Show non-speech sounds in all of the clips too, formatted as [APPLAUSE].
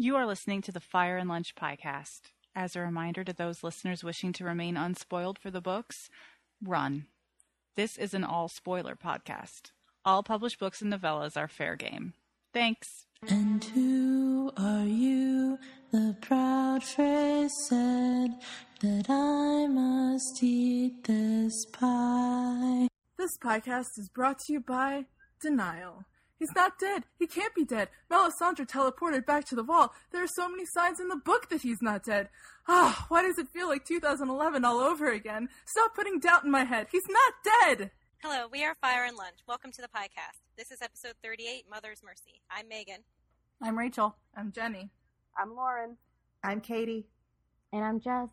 You are listening to the Fire and Lunch podcast. As a reminder to those listeners wishing to remain unspoiled for the books, run. This is an all spoiler podcast. All published books and novellas are fair game. Thanks. And who are you? The proud phrase said that I must eat this pie. This podcast is brought to you by Denial. He's not dead. He can't be dead. Melisandre teleported back to the wall. There are so many signs in the book that he's not dead. Ah, why does it feel like 2011 all over again? Stop putting doubt in my head. He's not dead! Hello, we are Fire and Lunch. Welcome to the podcast. This is episode 38, Mother's Mercy. I'm Megan. I'm Rachel. I'm Jenny. I'm Lauren. I'm Katie. And I'm Jess.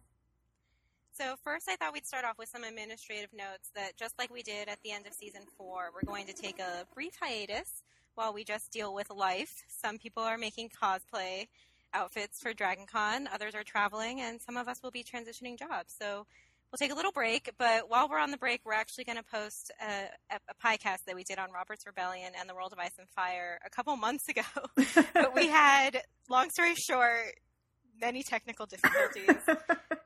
So, first, I thought we'd start off with some administrative notes that, just like we did at the end of season four, we're going to take a brief hiatus while we just deal with life. Some people are making cosplay outfits for DragonCon, others are traveling, and some of us will be transitioning jobs. So, we'll take a little break, but while we're on the break, we're actually going to post a, a, a podcast that we did on Robert's Rebellion and the World of Ice and Fire a couple months ago. [LAUGHS] but we had, long story short, many technical difficulties.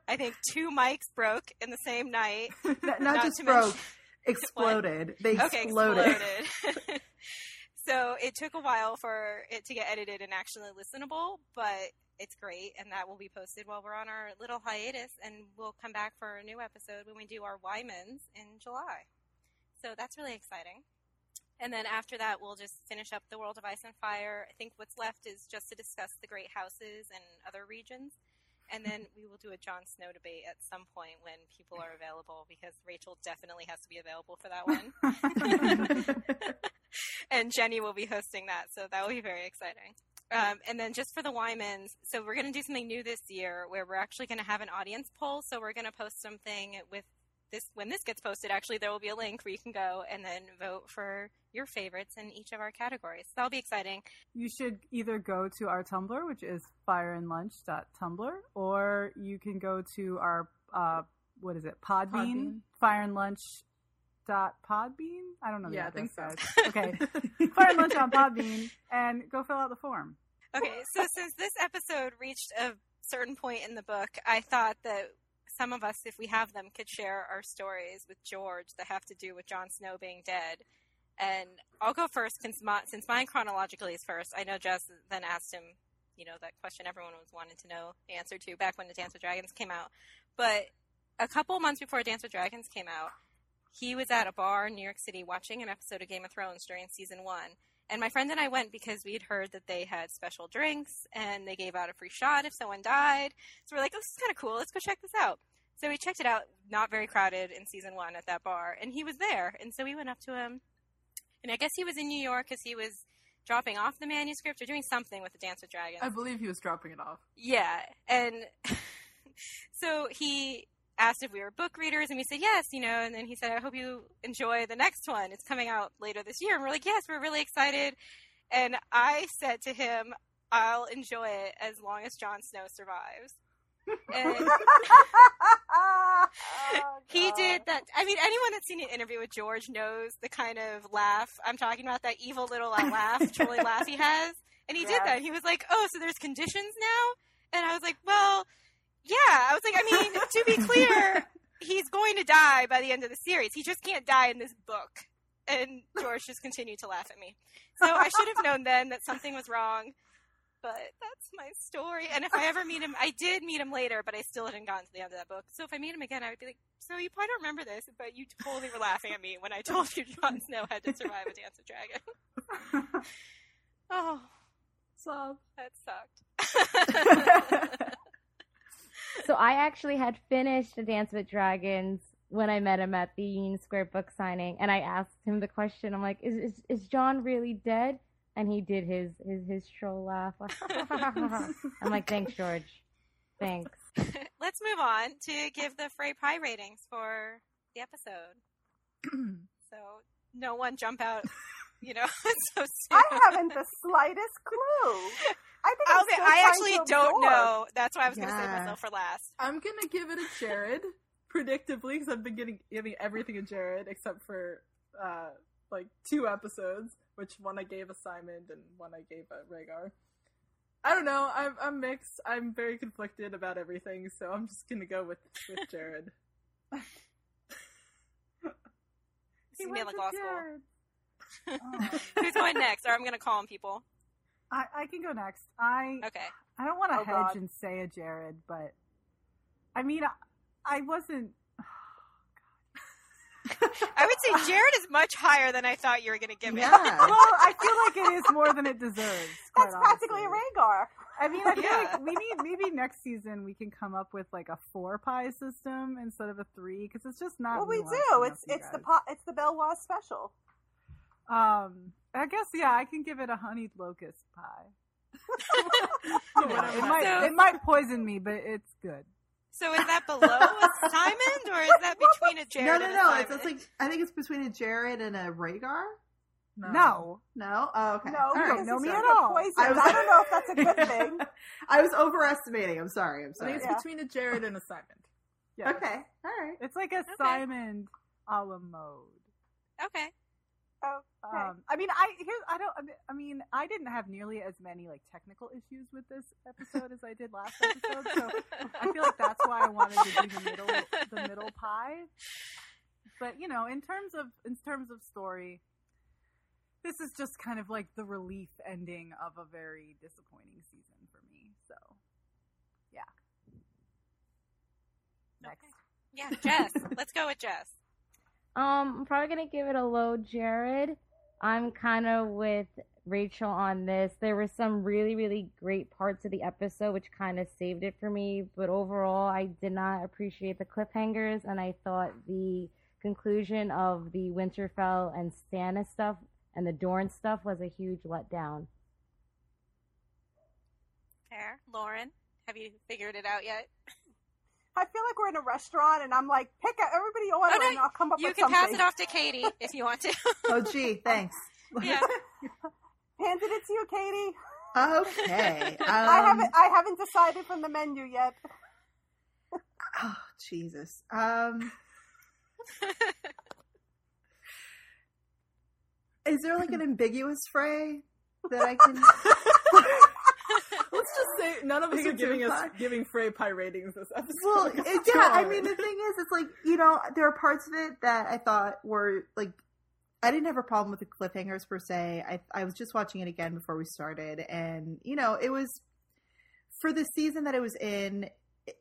I think two mics broke in the same night. [LAUGHS] not, not just broke, mention, [LAUGHS] exploded. They okay, exploded. exploded. So it took a while for it to get edited and actually listenable, but it's great, and that will be posted while we're on our little hiatus, and we'll come back for a new episode when we do our Wymans in July. So that's really exciting. And then after that, we'll just finish up the World of Ice and Fire. I think what's left is just to discuss the great houses and other regions. And then we will do a Jon Snow debate at some point when people are available because Rachel definitely has to be available for that one. [LAUGHS] [LAUGHS] [LAUGHS] and Jenny will be hosting that, so that will be very exciting. Um, and then just for the Wymans, so we're going to do something new this year where we're actually going to have an audience poll. So we're going to post something with this when this gets posted. Actually, there will be a link where you can go and then vote for your favorites in each of our categories. So that'll be exciting. You should either go to our Tumblr, which is fireandlunch.tumblr, or you can go to our uh, what is it, Podbean, Podbean. Fire and Lunch dot Podbean. I don't know. Yeah, I think so. [LAUGHS] okay, [LAUGHS] Fire Lunch on Podbean, and go fill out the form. Okay, so since this episode reached a certain point in the book, I thought that some of us, if we have them, could share our stories with George that have to do with Jon Snow being dead. And I'll go first since, my, since mine chronologically is first. I know Jess then asked him, you know, that question everyone was wanting to know the answer to back when the Dance with Dragons came out. But a couple months before Dance with Dragons came out, he was at a bar in New York City watching an episode of Game of Thrones during season one. And my friend and I went because we had heard that they had special drinks and they gave out a free shot if someone died. So we're like, oh, this is kind of cool. Let's go check this out. So we checked it out, not very crowded in season one at that bar, and he was there. And so we went up to him, and I guess he was in New York because he was dropping off the manuscript or doing something with the Dance with Dragons. I believe he was dropping it off. Yeah, and [LAUGHS] so he asked if we were book readers, and we said yes, you know. And then he said, "I hope you enjoy the next one. It's coming out later this year." And we're like, "Yes, we're really excited." And I said to him, "I'll enjoy it as long as Jon Snow survives." And oh, [LAUGHS] [LAUGHS] he did that. I mean, anyone that's seen an interview with George knows the kind of laugh I'm talking about. That evil little uh, laugh, [LAUGHS] trolly laugh he has. And he did that. He was like, "Oh, so there's conditions now?" And I was like, "Well, yeah." I was like, "I mean, to be clear, [LAUGHS] he's going to die by the end of the series. He just can't die in this book." And George just continued to laugh at me. So I should have known then that something was wrong but that's my story. And if I ever meet him, I did meet him later, but I still hadn't gotten to the end of that book. So if I meet him again, I would be like, "So you probably don't remember this, but you totally were laughing at me when I told you Jon Snow had to survive a dance with dragon." [LAUGHS] oh, sob. That sucked. [LAUGHS] so I actually had finished a Dance with Dragons when I met him at the Union Square book signing, and I asked him the question. I'm like, "Is is, is Jon really dead?" and he did his his his troll laugh. [LAUGHS] I'm like, thanks, George. Thanks. [LAUGHS] Let's move on to give the Frey Pie ratings for the episode. [CLEARS THROAT] so no one jump out, you know, [LAUGHS] so soon. I haven't the slightest clue. I think I'll be, I actually don't know. That's why I was yeah. going to save myself for last. I'm going to give it a Jared, predictably, because I've been getting giving everything a Jared except for uh, like two episodes which one I gave a Simon and one I gave a Rhaegar. I don't know. I'm I'm mixed. I'm very conflicted about everything, so I'm just gonna go with with Jared. [LAUGHS] He made like law school. Oh. [LAUGHS] Who's going next? Or I'm gonna call on people. I, I can go next. I Okay. I don't want to Oh, hedge God. and say a Jared, but I mean, I, I wasn't. [SIGHS] I would say Jared is much higher than I thought you were gonna give it. Yeah. [LAUGHS] Well, I feel like it is more than it deserves. [LAUGHS] quite That's practically a honestly. Rhaegar. I mean, I feel Yeah. like we need maybe next season we can come up with like a four pie system instead of a three because it's just not. Well, we do. enough, It's you it's the guys. po- it's the Belwas special. Um, I guess yeah, I can give it a honeyed locust pie. Whatever [LAUGHS] it might So- it might poison me, but it's good. So is that below a Simon or is that between a Jared no, and a no. Simon? It's, it's like I think it's between a Jared and a Rhaegar. No, No. Oh, okay. No, All because right. don't know me at all. poisoned. I I, don't know if that's a good [LAUGHS] thing. I was overestimating. I'm sorry. I'm I sorry. think it's Yeah. between a Jared and a Simon. yeah. Okay. All right. It's like a Simon a la mode. okay. Oh, okay. Um, I mean, I here I don't. I mean- I didn't have nearly as many like technical issues with this episode as I did last episode, so I feel like that's why I wanted to do the middle the middle pie. But you know, in terms of in terms of story, this is just kind of like the relief ending of a very disappointing season for me. So, yeah. Next. Yeah, Jess. [LAUGHS] Let's go with Jess. Um, I'm probably gonna give it a low Jared. I'm kind of with Rachel on this. There were some really, really great parts of the episode which kind of saved it for me, but overall, I did not appreciate the cliffhangers, and I thought the conclusion of the Winterfell and Stannis stuff and the Dorn stuff was a huge letdown. Fair. Lauren, have you figured it out yet? [LAUGHS] I feel like we're in a restaurant, and I'm like, pick a, everybody order, Oh, no, and I'll come up You with can something. pass it off to Katie [LAUGHS] if you want to. Oh, gee. Thanks. [LAUGHS] yeah. [LAUGHS] Handed it to you, Katie. Okay. Um, I haven't I haven't decided from the menu yet. Oh, Jesus. Um, is there like an ambiguous Frey that I can? Let's just say none of us are giving us fine. giving Frey pie ratings this episode. well, [LAUGHS] it, yeah. I mean, the thing is, it's like you know, there are parts of it that I thought were like. I didn't have a problem with the cliffhangers per se. I I was just watching it again before we started, and you know, it was for the season that it was in. It,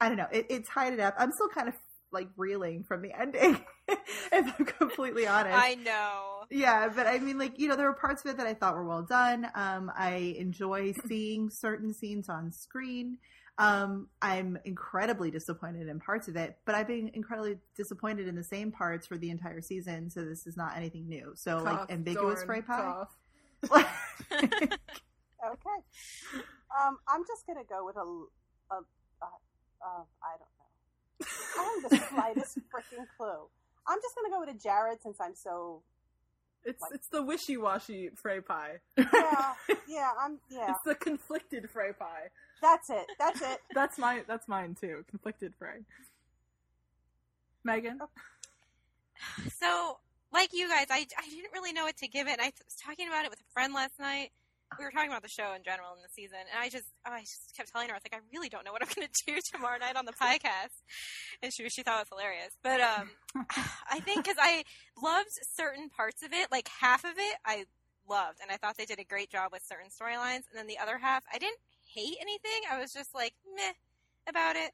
I don't know. It, it tied it up. I'm still kind of like reeling from the ending, [LAUGHS] if I'm completely honest. I know. Yeah, but I mean, like you know, there were parts of it that I thought were well done. Um, I enjoy seeing certain scenes on screen. Um, I'm incredibly disappointed in parts of it, but I've been incredibly disappointed in the same parts for the entire season. So this is not anything new. So Cough, like ambiguous Dorn, spray pie. [LAUGHS] Okay. Um, I'm just gonna go with a, a, a, a I don't know. I have the slightest [LAUGHS] freaking clue. I'm just gonna go with a Jared since I'm so It's it's the wishy washy Frey pie. yeah [LAUGHS] yeah I'm yeah It's the conflicted Frey pie. that's it that's it. [LAUGHS] That's my that's mine too. Conflicted Frey. Megan. Oh. So, like you guys, I, I didn't really know what to give it. And I was talking about it with a friend last night. We were talking about the show in general in the season, and I just oh, I just kept telling her I was like, I really don't know what I'm going to do [LAUGHS] tomorrow night on the [LAUGHS] podcast, and she she thought it was hilarious. But um, [SIGHS] I think because I loved certain parts of it, like half of it, I loved, and I thought they did a great job with certain storylines, and then the other half, I didn't hate anything. I was just like meh about it.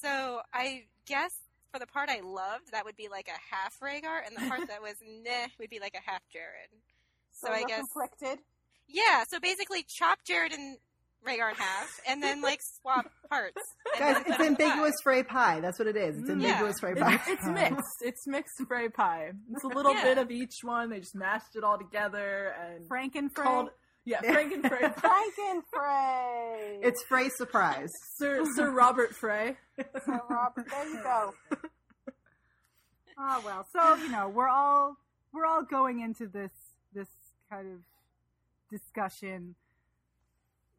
So I guess for the part I loved, that would be like a half Rhaegar, and the part [LAUGHS] that was meh would be like a half Jared. So, So, I guess conflicted. Yeah. So basically, chop Jared and Rhaegar in half, and then like [LAUGHS] swap parts. Guys, it's put 'em back. ambiguous spray pie. That's what it is. It's Mm. ambiguous Yeah. spray pie. It's, it's mixed. It's mixed Frey pie. It's a little Yeah. bit of each one. They just mashed it all together and Frankenfrey. called yeah Franken Frey [LAUGHS] pie. Franken Frey. It's Frey surprise. Sir Sir Robert Frey. So, Robert. There you go. Oh [LAUGHS] well, so you know we're all we're all going into this this kind of discussion.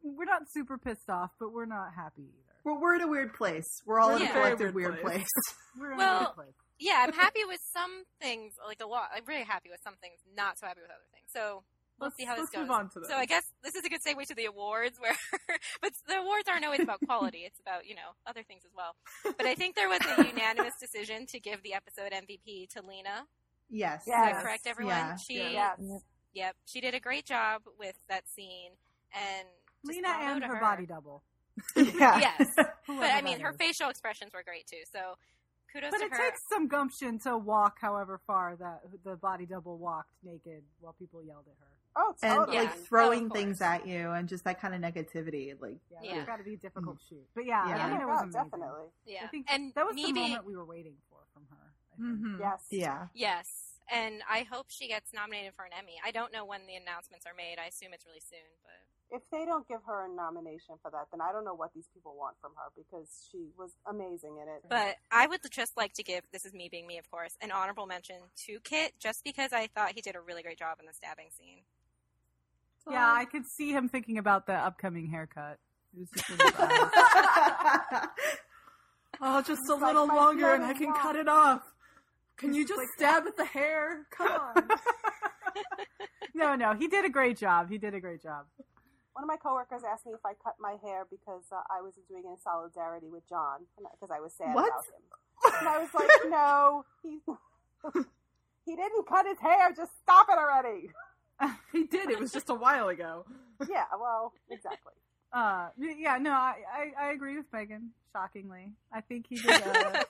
We're not super pissed off, but we're not happy either. We're, we're in a weird place. We're all We're in in a a collective weird weird place. place. [LAUGHS] [LAUGHS] We're in a weird place. Yeah, I'm happy [LAUGHS] with some things, like a lot. I'm really happy with some things, not so happy with other things. So we'll Let's- see how this let's goes. move on to So I guess this is a good segue to the awards, where but the awards aren't always about quality; it's about you know other things as well. But I think there was a unanimous decision to give the episode MVP to Lena. Yes. Is that Yes. correct, everyone? Yeah. She, Yes. Yep, she did a great job with that scene, and Lena and to her, body double. [LAUGHS] Yeah. Yes, [LAUGHS] but I mean, her is. facial expressions were great too. So kudos to her. But to it her. takes some gumption to walk however far that the body double walked naked while people yelled at her. Oh, and totally. Yeah. like throwing of course. things at you and just that kind of negativity like Yeah, Yeah. that's got to be a difficult shoot. But yeah, Yeah. I think Oh, it was God, definitely. yeah, I think and that was me the being- moment we were waiting for from her. I think. Mhm. Yes. yeah Yes, and I hope she gets nominated for an Emmy. I don't know when the announcements are made. I assume it's really soon, but If they don't give her a nomination for that, then I don't know what these people want from her because she was amazing in it. but I would just like to give this is me being me, of course, an honorable mention to Kit just because I thought he did a really great job in the stabbing scene. Yeah, I could see him thinking about the upcoming haircut. It was just in his eyes. Oh, just a It's like little longer and I can cut it off. Can you just stab at the hair? Come on. [LAUGHS] [LAUGHS] no, no, he did a great job. He did a great job. One of my coworkers asked me if I cut my hair because uh, I was doing it in solidarity with Jon because I was sad What? about him. And I was like, [LAUGHS] no, he he didn't cut his hair. Just stop it already. he did. It was just a while ago. Yeah, well, exactly. Uh, yeah, no, I, I, I agree with Megan. Shockingly, I think he did a,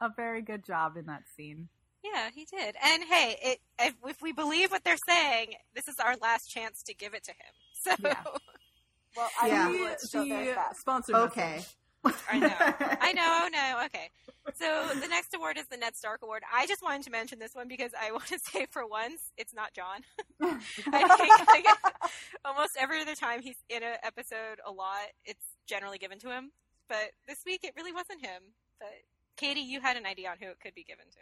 a very good job in that scene. Yeah, he did. And hey, it, if, if we believe what they're saying, this is our last chance to give it to him. [LAUGHS] So Yeah. Well, I Yeah. don't know The, what so there's the sponsor okay message. I know. I [LAUGHS] know. Oh no. Okay. So the next award is the Ned Stark Award. I just wanted to mention this one because I [LAUGHS] want to say for once it's not Jon. I think I get- almost every other time he's in an episode a lot, it's generally given to him. But this week it really wasn't him. But Katie, you had an idea on who it could be given to.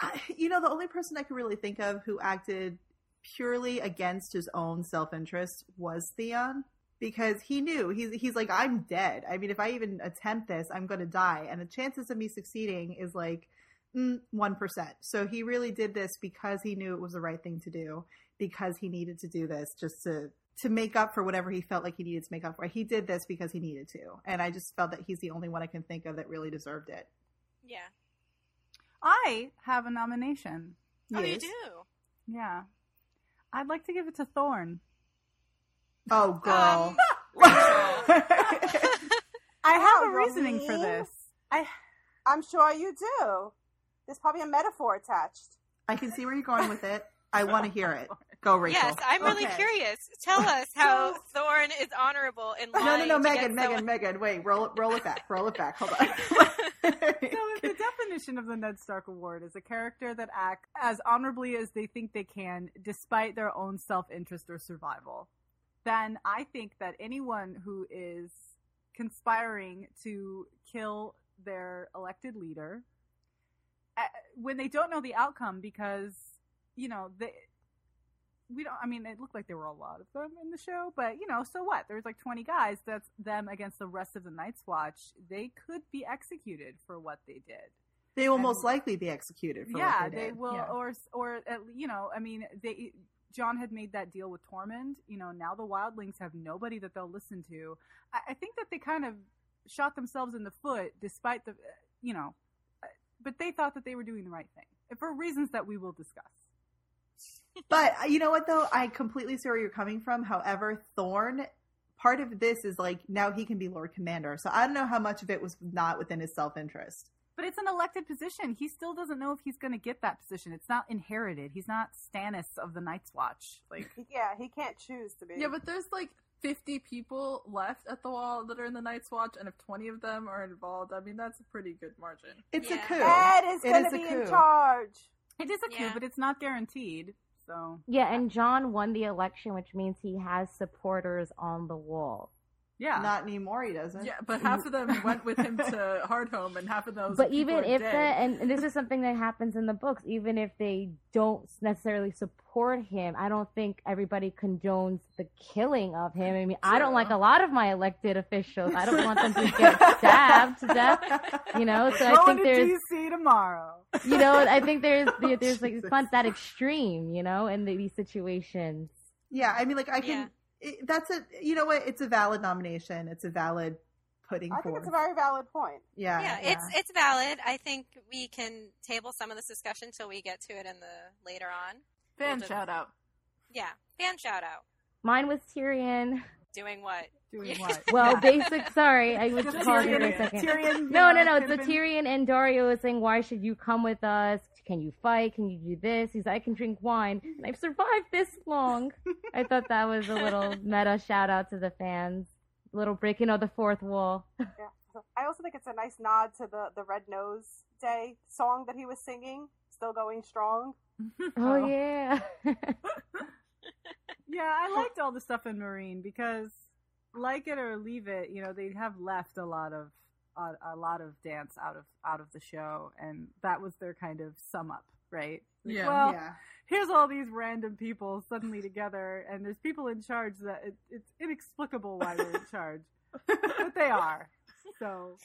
I, you know the only person i could really think of who acted purely against his own self-interest was theon because he knew he's he's like i'm dead. I mean if i even attempt this i'm going to die. And the chances of me succeeding is like mm, 1% so he really did this because he knew it was the right thing to do because he needed to do this just to to make up for whatever he felt like he needed to make up for. He did this because he needed to. And i just felt that he's the only one i can think of that really deserved it Yeah. I have a nomination. Oh, you do. Yeah, I'd like to give it to Thorne. oh girl [LAUGHS] Um, [LAUGHS] I have Wow, a reasoning for this. I I'm sure you do. There's probably a metaphor attached. I can see where you're going with it. I want to hear it. [LAUGHS] Go, Rachel. Yes, I'm really Okay. curious. Tell us how [LAUGHS] Thorne is honorable in No, no, no, Megan, Megan, someone- Megan. Wait, roll it, roll it back, roll it back. Hold on. [LAUGHS] So the definition of the Ned Stark Award is a character that acts as honorably as they think they can, despite their own self-interest or survival. Then I think that anyone who is conspiring to kill their elected leader, uh, when they don't know the outcome, because you know they. We don't. I mean, it looked like there were a lot of them in the show, but you know, so what? There's like 20 guys. That's them against the rest of the Night's Watch. They could be executed for what they did. they will And- most likely be executed. For yeah, what they, they did. will, Yeah. or or at, you know, I mean, they. Jon had made that deal with Tormund. You know, now the Wildlings have nobody that they'll listen to. I, I think that they kind of shot themselves in the foot, despite the, you know, but they thought that they were doing the right thing for reasons that we will discuss. But uh, you know what though? I completely see where you're coming from. However, Thorne, part of this is like now he can be Lord Commander. So I don't know how much of it was not within his self interest. But it's an elected position. He still doesn't know if he's going to get that position. It's not inherited. He's not Stannis of the Night's Watch. Like, [LAUGHS] Yeah, he can't choose to be. Yeah, but there's like 50 people left at the wall that are in the Night's Watch, and if 20 of them are involved, I mean, that's a pretty good margin. It's Yeah. a coup. Ed is going to be coup. in charge. it is a coup, but it's not guaranteed. So, Yeah, and Jon won the election, which means he has supporters on the wall. Yeah. Not anymore. He doesn't. Yeah, but half of them went with him to [LAUGHS] Hardhome, and half of those. But even if dead. the and, and this is something that happens in the books, even if they don't necessarily support him, I don't think everybody condones the killing of him. I mean, I don't like a lot of my elected officials. I don't want them to [LAUGHS] get stabbed to death. You know, so I think to there's DC tomorrow. you know, I think there's [LAUGHS] there's like it's not that extreme, you know, in the, these situations. Yeah, I mean, like I can. Yeah. It, that's a you know what? It's a valid nomination. It's a valid putting I think it's a very valid point. yeah, yeah, it's it's valid. I think we can table some of this discussion till we get to it in the later on. Fan We'll shout out. Yeah, fan shout out. Mine was Tyrion. Doing what? Doing [LAUGHS] what? Well, basic. Sorry, I was Just pausing for a second. Tyrion, No, no, uh, no. could've So been- Tyrion and Daario was saying, "Why should you come with us? Can you fight? Can you do this?" He's, "I can drink wine, and I've survived this long." I thought that was a little [LAUGHS] meta shout out to the fans. little breaking of the fourth wall. Yeah. I also think it's a nice nod to the the Red Nose Day song that he was singing, still going strong. [LAUGHS] Oh yeah. [LAUGHS] Yeah, I liked all the stuff in Meereen because, like it or leave it, you know, they have left a lot of a, a lot of dance out of out of the show, and that was their kind of sum up, right? Like, Yeah. Well, yeah. here's all these random people suddenly together, and there's people in charge that it, it's inexplicable why they're in charge, [LAUGHS] but they are. So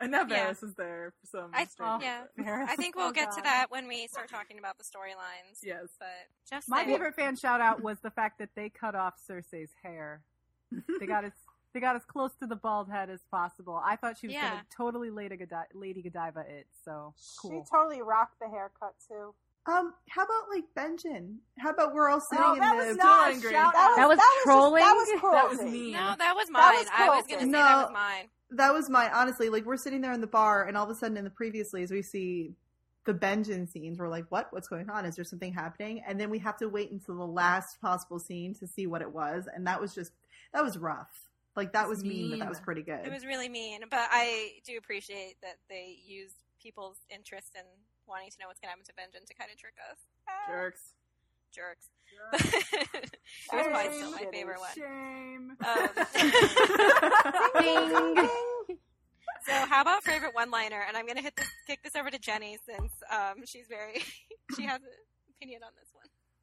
And now Yeah. Is there for some I strange yeah. [LAUGHS] Varys- I think we'll oh, get to that when we start talking about the storylines. Yes. But just My saying. favorite fan shout out was the fact that they cut off Cersei's hair. [LAUGHS] They got as they got as close to the bald head as possible. I thought she was Yeah. gonna totally Lady Godiva, Lady Godiva it. So cool. She totally rocked the haircut too. Um, how about like Benjen? How about we're all sitting No, in that the was not a angry. shout That was, That was just- trolling? that was cruelty. That was mean. No, that was mine. That was I was gonna say No. that was mine. that was my honestly like we're sitting there in the bar and all of a sudden in the previously as we see the Benjen scenes we're like what what's going on is there something happening and then we have to wait until the last possible scene to see what it was and that was just that was rough like that was mean, but that was pretty good It was really mean, but I do appreciate that they used people's interest in wanting to know what's going to happen to Benjen to kind of trick us. Ah, Jerks. Jerks. That's why it's still my favorite one. Shame. Um, Ding. [LAUGHS] [LAUGHS] so, how about favorite one-liner? And I'm going to hit this, kick this over to Jenny since um, she's very [LAUGHS] she has an opinion on this one.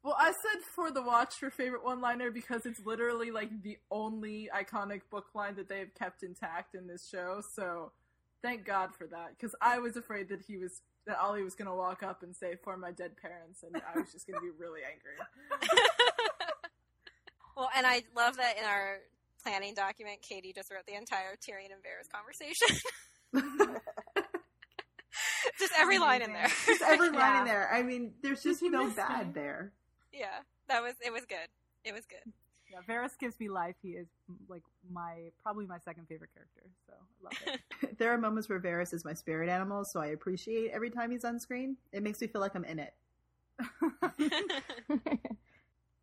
Well, I said for the watch for favorite one liner because it's literally like the only iconic book line that they've kept intact in this show. So thank God for that because I was afraid that he was that Ollie was going to walk up and say for my dead parents, and I was just going to be really angry. [LAUGHS] well, and I love that in our planning document, Katie just wrote the entire Tyrion and Varys conversation. [LAUGHS] just every line in there. Just every [LAUGHS] line Yeah. in there i mean there's just no bad me? there yeah, that was it. Was good. It was good. Yeah, Varys gives me life. He is like my probably my second favorite character. So I love it. [LAUGHS] [LAUGHS] there are moments where Varys is my spirit animal so I appreciate every time he's on screen it makes me feel like I'm in it [LAUGHS]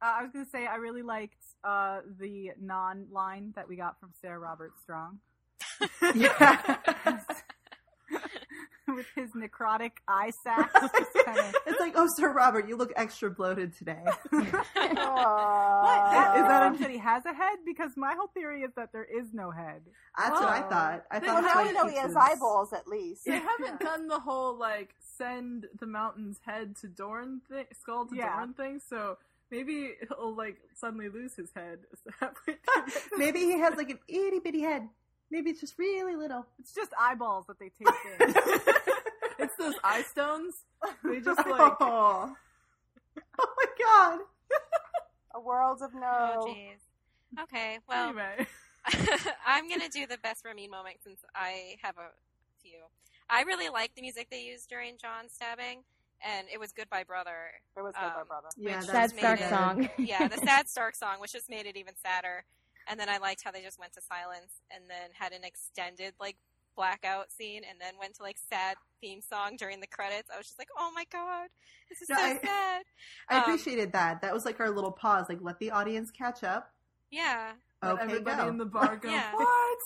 Uh, I was gonna say I really liked uh, the non-line that we got from Ser Roberts Strong yeah with his necrotic eye sacs. [LAUGHS] Kinda- it's like oh Sir Robert you look extra bloated today [LAUGHS] What? Aw. Is that that he has a head? Because my whole theory is that there is no head. that's what I thought I They- thought Well, now we know he has eyeballs at least. They haven't done the whole like send the mountain's head to Dorn thing, skull to Yeah. Dorn thing. So maybe he'll like suddenly lose his head. [LAUGHS] Is that what- Maybe he has like an itty bitty head. Maybe it's just really little. It's just eyeballs that they take in. [LAUGHS] it's those eye stones. They just [LAUGHS] like oh. oh my god. A world of no. Oh, jeez. Okay, well, anyway. [LAUGHS] I'm gonna do the best Ramin moment since I have a few. I really liked the music they used during Jon's stabbing, and it was "Goodbye, Brother." It was good, my Um, brother. Yeah, that's Sad Stark it- song. yeah, the sad Stark song, which just made it even sadder. And then I liked how they just went to silence and then had an extended like blackout scene, and then went to like sad theme song during the credits. I was just like, oh my god, this is No, so I- sad. I Um, appreciated that. That was like our little pause. Like let the audience catch up. Yeah, Let Okay, everybody go. in the bar go, [LAUGHS] Yeah. what?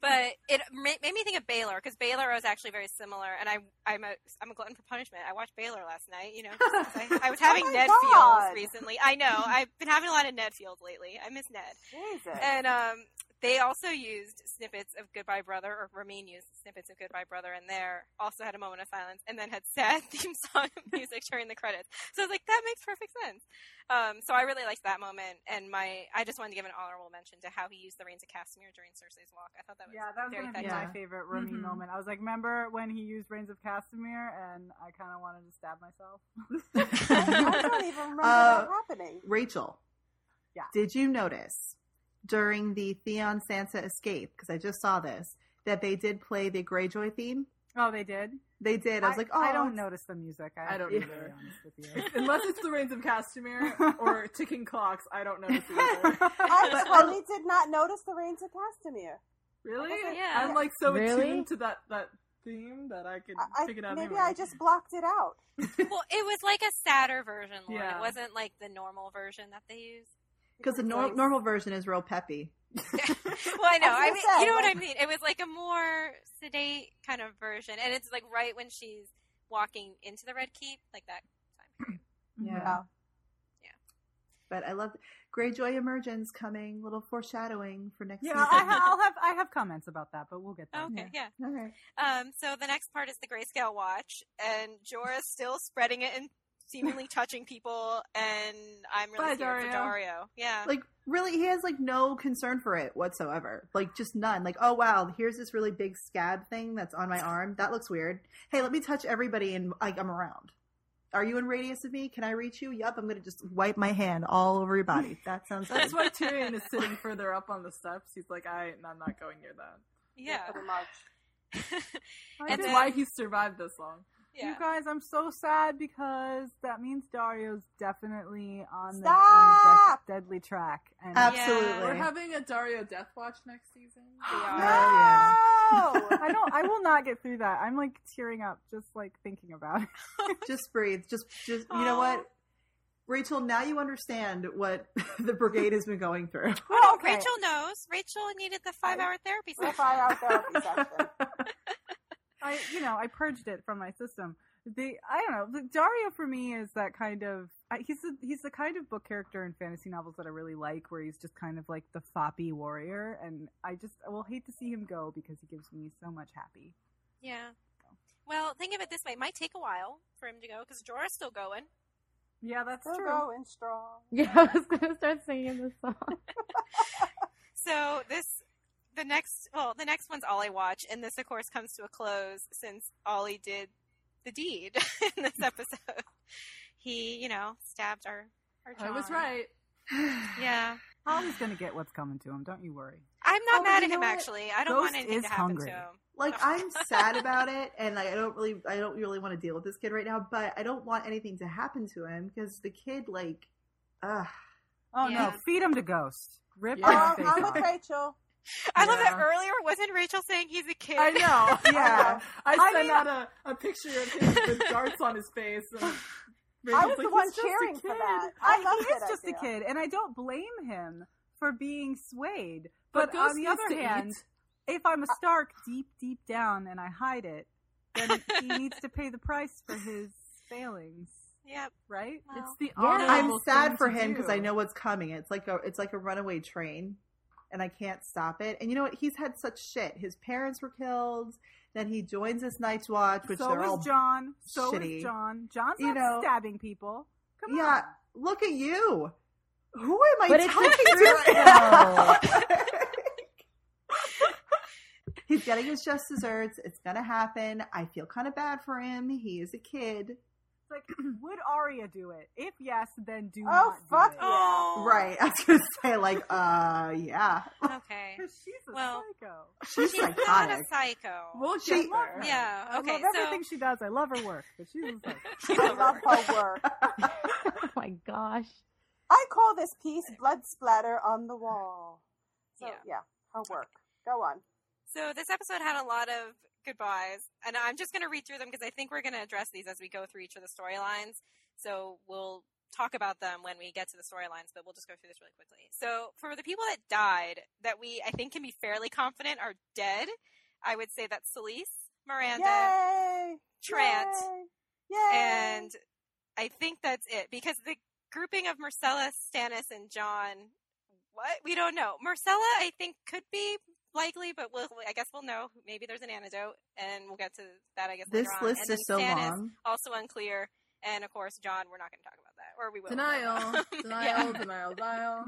But it ma- made me think of Baelor because Baelor was actually very similar, and I I'm a I'm a glutton for punishment. I watched Baelor last night, you know, I, I was [LAUGHS] having Oh Ned God. feels recently. I know I've been having a lot of Ned feels lately. I miss Ned, Jesus. and um, they also used snippets of Goodbye Brother, or Ramin used snippets of Goodbye Brother in there. Also had a moment of silence, and then had sad [LAUGHS] theme song music during the credits. So I was like, that makes perfect sense. Um, so I really liked that moment, and my I just wanted to give an honorable mention to how he used the Rains of Castamere during Cersei's walk. I thought that was Yeah, that was very gonna be my favorite Ramin Mhm. moment. I was like, remember when he used Rains of Castamere, and I kind of wanted to stab myself. [LAUGHS] [LAUGHS] I don't even remember Uh, that happening. Rachel. Yeah. Did you notice during the Theon Sansa escape? Because I just saw this that they did play the Greyjoy theme. Oh, they did. They did. I was like, oh, I don't notice the music. I, I don't [LAUGHS] to be either. very honest with you. [LAUGHS] Unless it's the Rains of Castamere [LAUGHS] or ticking clocks, I don't notice it either. Oh, I totally did not notice the Rains of Castamere. Really? Yeah. I'm like so Really? attuned to that that theme that I could I, pick it out. maybe anyway. I just blocked it out. well, it was like a sadder version, Lauren. Yeah. It wasn't like the normal version that they use. Because the nor- normal version is real peppy. [LAUGHS] [LAUGHS] well, I know. I I mean, say, you know what I mean. It was like a more sedate kind of version, and it's like right when she's walking into the Red Keep, like that time period. Yeah. Oh. But I love Greyjoy emergence coming. Little foreshadowing for next Yeah, season. I ha- I'll have I have comments about that, but we'll get there. Okay, yeah. All right. Um, so the next part is the grayscale watch, and Jorah's still spreading it and seemingly [LAUGHS] touching people, and I'm really Bye, scared for Daario. Daario. Yeah. Like really, he has like no concern for it whatsoever. Like just none. Like oh wow, here's this really big scab thing that's on my arm. That looks weird. Hey, let me touch everybody and like I'm around. Are you in radius of me? Can I reach you? Yup. I'm gonna just wipe my hand all over your body. [LAUGHS] That sounds That's why Tyrion is sitting [LAUGHS] further up on the steps. He's like, I, I'm not going near that. yeah. Much. That's why he survived this long. Yeah. You guys, I'm so sad because that means Daario's definitely on the, on the death- deadly track. And Absolutely. We're having a Daario death watch next season. [GASPS] We are. No! [LAUGHS] I don't. I will not get through that. I'm like tearing up just like thinking about it. [LAUGHS] just breathe. Just just you know what? Rachel, now you understand what [LAUGHS] the brigade has been going through. Oh, Okay. Rachel knows. Rachel needed the five-hour therapy We'll session. find out therapy session. I, you know, I purged it from my system. The I don't know. Daario for me is that kind of. He's the he's the kind of book character in fantasy novels that I really like, where he's just kind of like the foppy warrior, and I just I will hate to see him go because he gives me so much happy. Yeah. Well, think of it this way: it might take a while for him to go because Jorah's still going. Yeah, that's We're true. going strong. [LAUGHS] Yeah, I was gonna start singing this song. [LAUGHS] So this, the next, well, the next one's Ollie Watch, and this, of course, comes to a close since Ollie did the deed [LAUGHS] in this episode. He, you know, stabbed our our Jon. I was right. [SIGHS] Yeah, Ollie's gonna get what's coming to him. Don't you worry. I'm not Oh, mad at him actually. I don't Ghost want anything to happen hungry. to him. Like I'm [LAUGHS] sad about it, and like I don't really, I don't really want to deal with this kid right now. But I don't want anything to happen to him because the kid, like, ugh. Oh Yeah. no, feed him to Ghost. Rip Yeah. his Um, face I'm off. with Rachel. I love that earlier wasn't Rachel saying he's a kid. I know. [LAUGHS] Yeah. I I sent mean- out a, a picture of him with darts on his face. And I was like, the one "He's just cheering for kid." that. I, I love he is just idea. a kid, and I don't blame him for being swayed. But But, on the other hand, eat. if I'm a Stark deep, deep down and I hide it, then he [LAUGHS] needs to pay the price for his failings, Yep. right? Well, It's the Yeah. I'm sad thing for him because I know what's coming. It's like a, it's like a runaway train, and I can't stop it. And you know what? He's had such shit. His parents were killed. Then he joins this Night's Watch, which so they're is all Jon. So shitty. is Jon. Jon's You not know- stabbing people. Come Yeah, on. Yeah, look at you. Who am I But it's talking to right now? [LAUGHS] [LAUGHS] He's getting his just desserts. It's gonna happen. I feel kind of bad for him. He is a kid. It's like, [CLEARS THROAT] would Arya do it? If yes, then do Oh, not fuck do it. yeah. Oh. Right. [LAUGHS] I was gonna say, like, uh, yeah. Okay. [LAUGHS] she's a Well, psycho. She's She's not a psycho. We'll She- get there. yeah. I Okay. love So everything she does. I love her work, but she's a [LAUGHS] psycho. I love her work. oh my gosh. I call this piece blood splatter on the wall. So Yeah. yeah, her work. Go on. So this episode had a lot of goodbyes, and I'm just going to read through them because I think we're going to address these as we go through each of the storylines. So we'll talk about them when we get to the storylines, but we'll just go through this really quickly. So for the people that died, that we I think can be fairly confident are dead, I would say that's Selyse, Myranda, Yay! Trant, Yay! Yay! and I think that's it because the grouping of Myrcella, Stannis, and Jon. What we don't know. Myrcella, I think, could be likely, but we'll. I guess we'll know. Maybe there's an antidote, and we'll get to that. I guess This list is so Stannis, long. Also unclear, and of course, Jon. We're not going to talk about that, or we will. Denial, [LAUGHS] denial, denial, denial.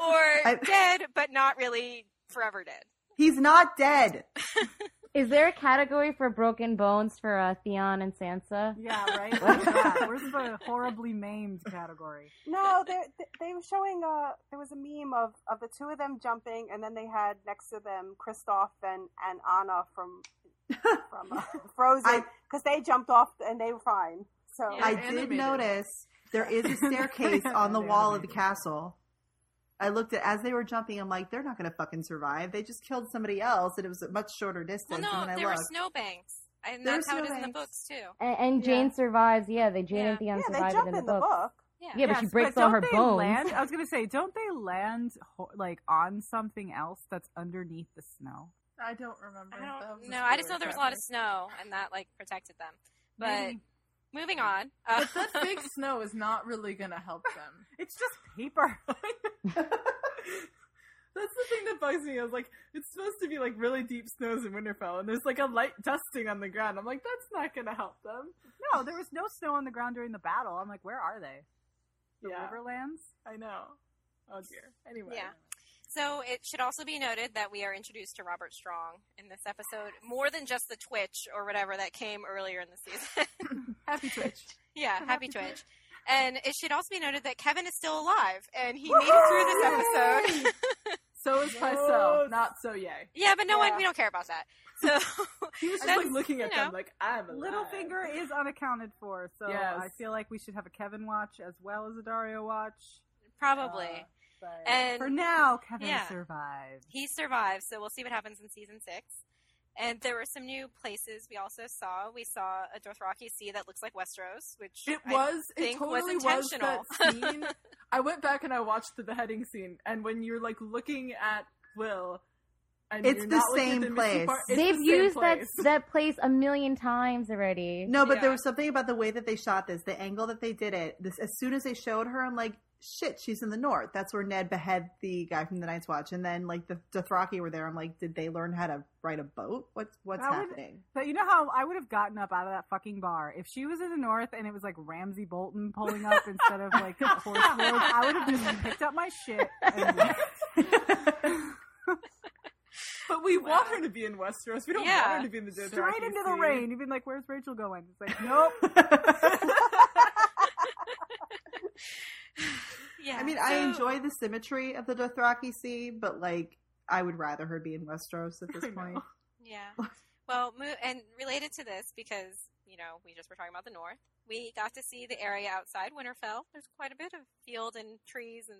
Or I- dead, but not really forever dead. He's not dead. [LAUGHS] Is there a category for broken bones for uh, Theon and Sansa? Yeah, right. [LAUGHS] [LAUGHS] yeah. Where's the horribly maimed category? No, they they were showing. Uh, there was a meme of, of the two of them jumping, and then they had next to them Kristoff and, and Anna from [LAUGHS] from uh, Frozen because they jumped off and they were fine. So I did notice there is a staircase on the wall of the castle. I looked at as they were jumping. I'm like, they're not going to fucking survive. They just killed somebody else, and it was a much shorter distance. Well, distance. no, and then I there were snowbanks, and There that's were how it is in the books too. And, and Jeyne survives. Yeah, they Jeyne and Theon Yeah, they survive jump in in the the book. book. Yeah, Yeah, but she Yes, breaks all her bones. Land, I was gonna say, don't they land ho- like on something else that's underneath the snow? I don't remember. I don't was know. I just know there was a lot of snow, and that like protected them. But Maybe. Moving on. Uh, But that [LAUGHS] fake snow is not really gonna help them. [LAUGHS] It's just paper. [LAUGHS] That's the thing that bugs me. I was like, it's supposed to be like really deep snows in Winterfell, and there's like a light dusting on the ground. I'm like, that's not gonna help them. No, there was no snow on the ground during the battle. I'm like, where are they? The Yeah. Riverlands? I know. Oh dear. Anyway. Yeah. So it should also be noted that we are introduced to Robert Strong in this episode, more than just the Twitch or whatever that came earlier in the season. [LAUGHS] [LAUGHS] Happy Twitch. yeah, happy Twitch. And it should also be noted that Kevan is still alive, and he made it through this episode. [LAUGHS] So is Pycelle. Not so yay. yeah, but no Yeah. one, we don't care about that. So He was just like looking at you know. them like I'm alive. Littlefinger is unaccounted for, so Yes. I feel like we should have a Kevan watch as well as a Daario watch. probably. Uh, but And- for now, Kevan yeah. survived. he survives, so we'll see what happens in season six. And there were some new places we also saw. We saw a Dothraki sea that looks like Westeros, which It I was. It think totally was was, intentional. that scene. [LAUGHS] I went back and I watched the beheading scene, and when you're like looking at Will, and It's the not looking at same the place. part, it's They've the same used that place. that place a million times already. No, but Yeah. there was something about the way that they shot this, the angle that they did it. This as soon as they showed her, I'm like, shit, she's in the north. That's where Ned behead the guy from the Night's Watch, and then like the Dothraki were there. I'm like, did they learn how to ride a boat? What's what's That would- happening? But you know how I would have gotten up out of that fucking bar if she was in the north and it was like Ramsay Bolton pulling up [LAUGHS] instead of like the horse lords. I would have just picked up my shit and [LAUGHS] left. But we want her to be in Westeros. We don't Yeah. want her to be in the Dothraki straight into the rain. You've been like, "Where's Rachel going?" It's like, [LAUGHS] nope. [LAUGHS] yeah. I mean, I enjoy the symmetry of the Dothraki Sea, but like, I would rather her be in Westeros at [LAUGHS] this point. Yeah. [LAUGHS] Well, and related to this, because you know we just were talking about the north, we got to see the area outside Winterfell. There's quite a bit of field and trees and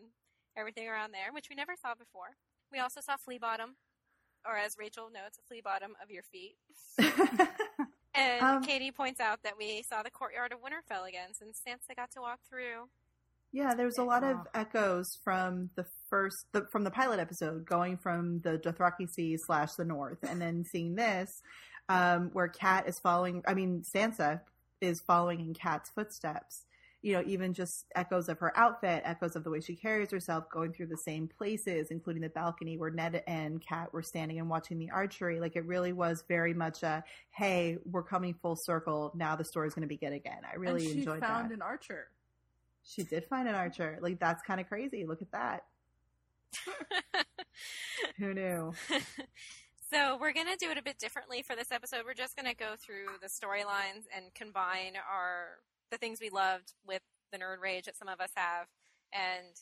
everything around there, which we never saw before. We also saw Flea Bottom, or as Rachel notes, Flea Bottom of your feet. And Um, Katie points out that we saw the courtyard of Winterfell again, since Sansa got to walk through. Yeah, there's a lot of echoes from the first, the, from the pilot episode, going from the Dothraki Sea slash the North, and then seeing this, um, where Kat is following. I mean, Sansa is following in Kat's footsteps. You know, even just echoes of her outfit, echoes of the way she carries herself, going through the same places, including the balcony where Ned and Kat were standing and watching the archery. Like it really was very much a, "Hey, we're coming full circle. Now the story's going to begin again." I really and she enjoyed found that. an archer. She did find an archer. Like that's kind of crazy. Look at that. [LAUGHS] Who knew? [LAUGHS] so we're gonna do it a bit differently for this episode. We're just gonna go through the storylines and combine our the things we loved with the nerd rage that some of us have, and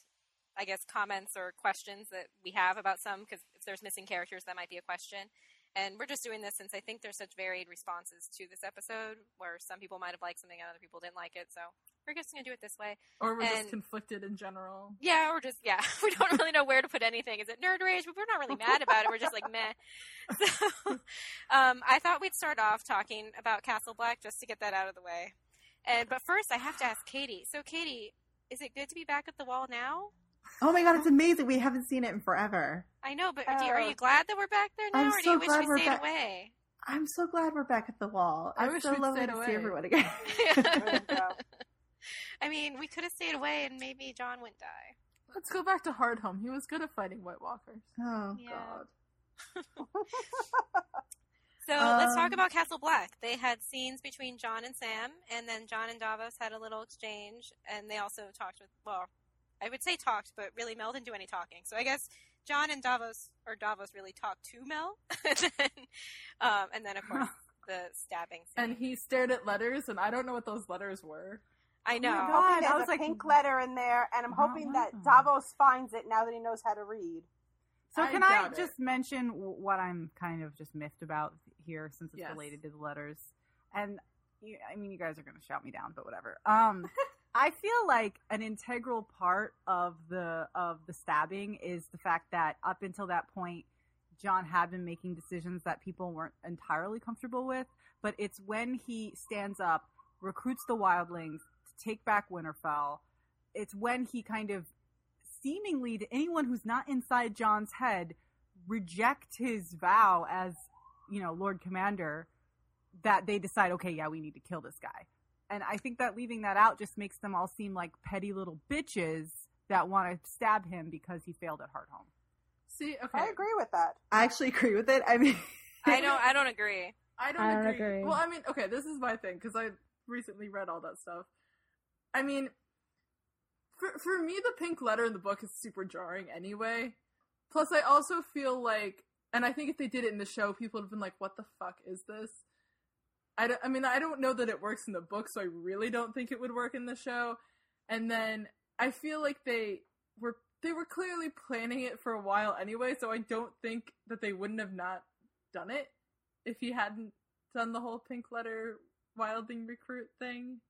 I guess comments or questions that we have about some. Because if there's missing characters, that might be a question. And we're just doing this since I think there's such varied responses to this episode, where some people might have liked something and other people didn't like it. So we're just gonna do it this way. Or we're just conflicted in general. Yeah, or just yeah, [LAUGHS] we don't really know where to put anything. Is it nerd rage? But we're not really mad about it. We're just like meh. [LAUGHS] So, um, I thought we'd start off talking about Castle Black just to get that out of the way. And but first, I have to ask Katie. So, Katie, is it good to be back at the wall now? Oh my god, it's amazing. We haven't seen it in forever. I know, but do, are Oh. you glad that we're back there now, I'm or do so you wish glad we we're stayed back. away? I'm so glad we're back at the wall. I It's wish so we'd lovely stayed to away. see everyone again. [LAUGHS] There you go. I mean, we could have stayed away, and maybe Jon wouldn't die. Let's go back to Hardhome. He was good at fighting White Walkers. oh Yeah. god. [LAUGHS] [LAUGHS] So let's talk Um, about Castle Black. They had scenes between Jon and Sam, and then Jon and Davos had a little exchange, and they also talked with, well, I would say talked, but really Mel didn't do any talking. So I guess Jon and Davos or Davos really talked to Mel, [LAUGHS] and then, um, and then of course the stabbing. Scene. And he stared at letters, and I don't know what those letters were. I know. I'm God, hoping I there's was a like- pink letter in there, and I'm Oh, hoping that. Davos finds it now that he knows how to read. So can I doubt it. just mention what I'm kind of just miffed about here, since it's Yes. related to the letters? And you, I mean, you guys are going to shout me down, but whatever. Um, [LAUGHS] I feel like an integral part of the of the stabbing is the fact that up until that point, Jon had been making decisions that people weren't entirely comfortable with. But it's when he stands up, recruits the wildlings to take back Winterfell. It's when he kind of seemingly to anyone who's not inside Jon's head reject his vow as you know Lord Commander that they decide okay yeah we need to kill this guy and I think that leaving that out just makes them all seem like petty little bitches that want to stab him because he failed at Hardhome. See, okay, I agree with that. I actually agree with it. I mean, [LAUGHS] I don't. I don't agree. I don't, I don't agree. agree. Well, I mean, okay, this is my thing because I recently read all that stuff. I mean, for for me, the pink letter in the book is super jarring anyway. Plus, I also feel like, and I think if they did it in the show, people would have been like, "What the fuck is this?" I, don't, I mean, I don't know that it works in the book, so I really don't think it would work in the show. And then I feel like they were they were clearly planning it for a while anyway, so I don't think that they wouldn't have not done it if he hadn't done the whole pink letter wildling recruit thing.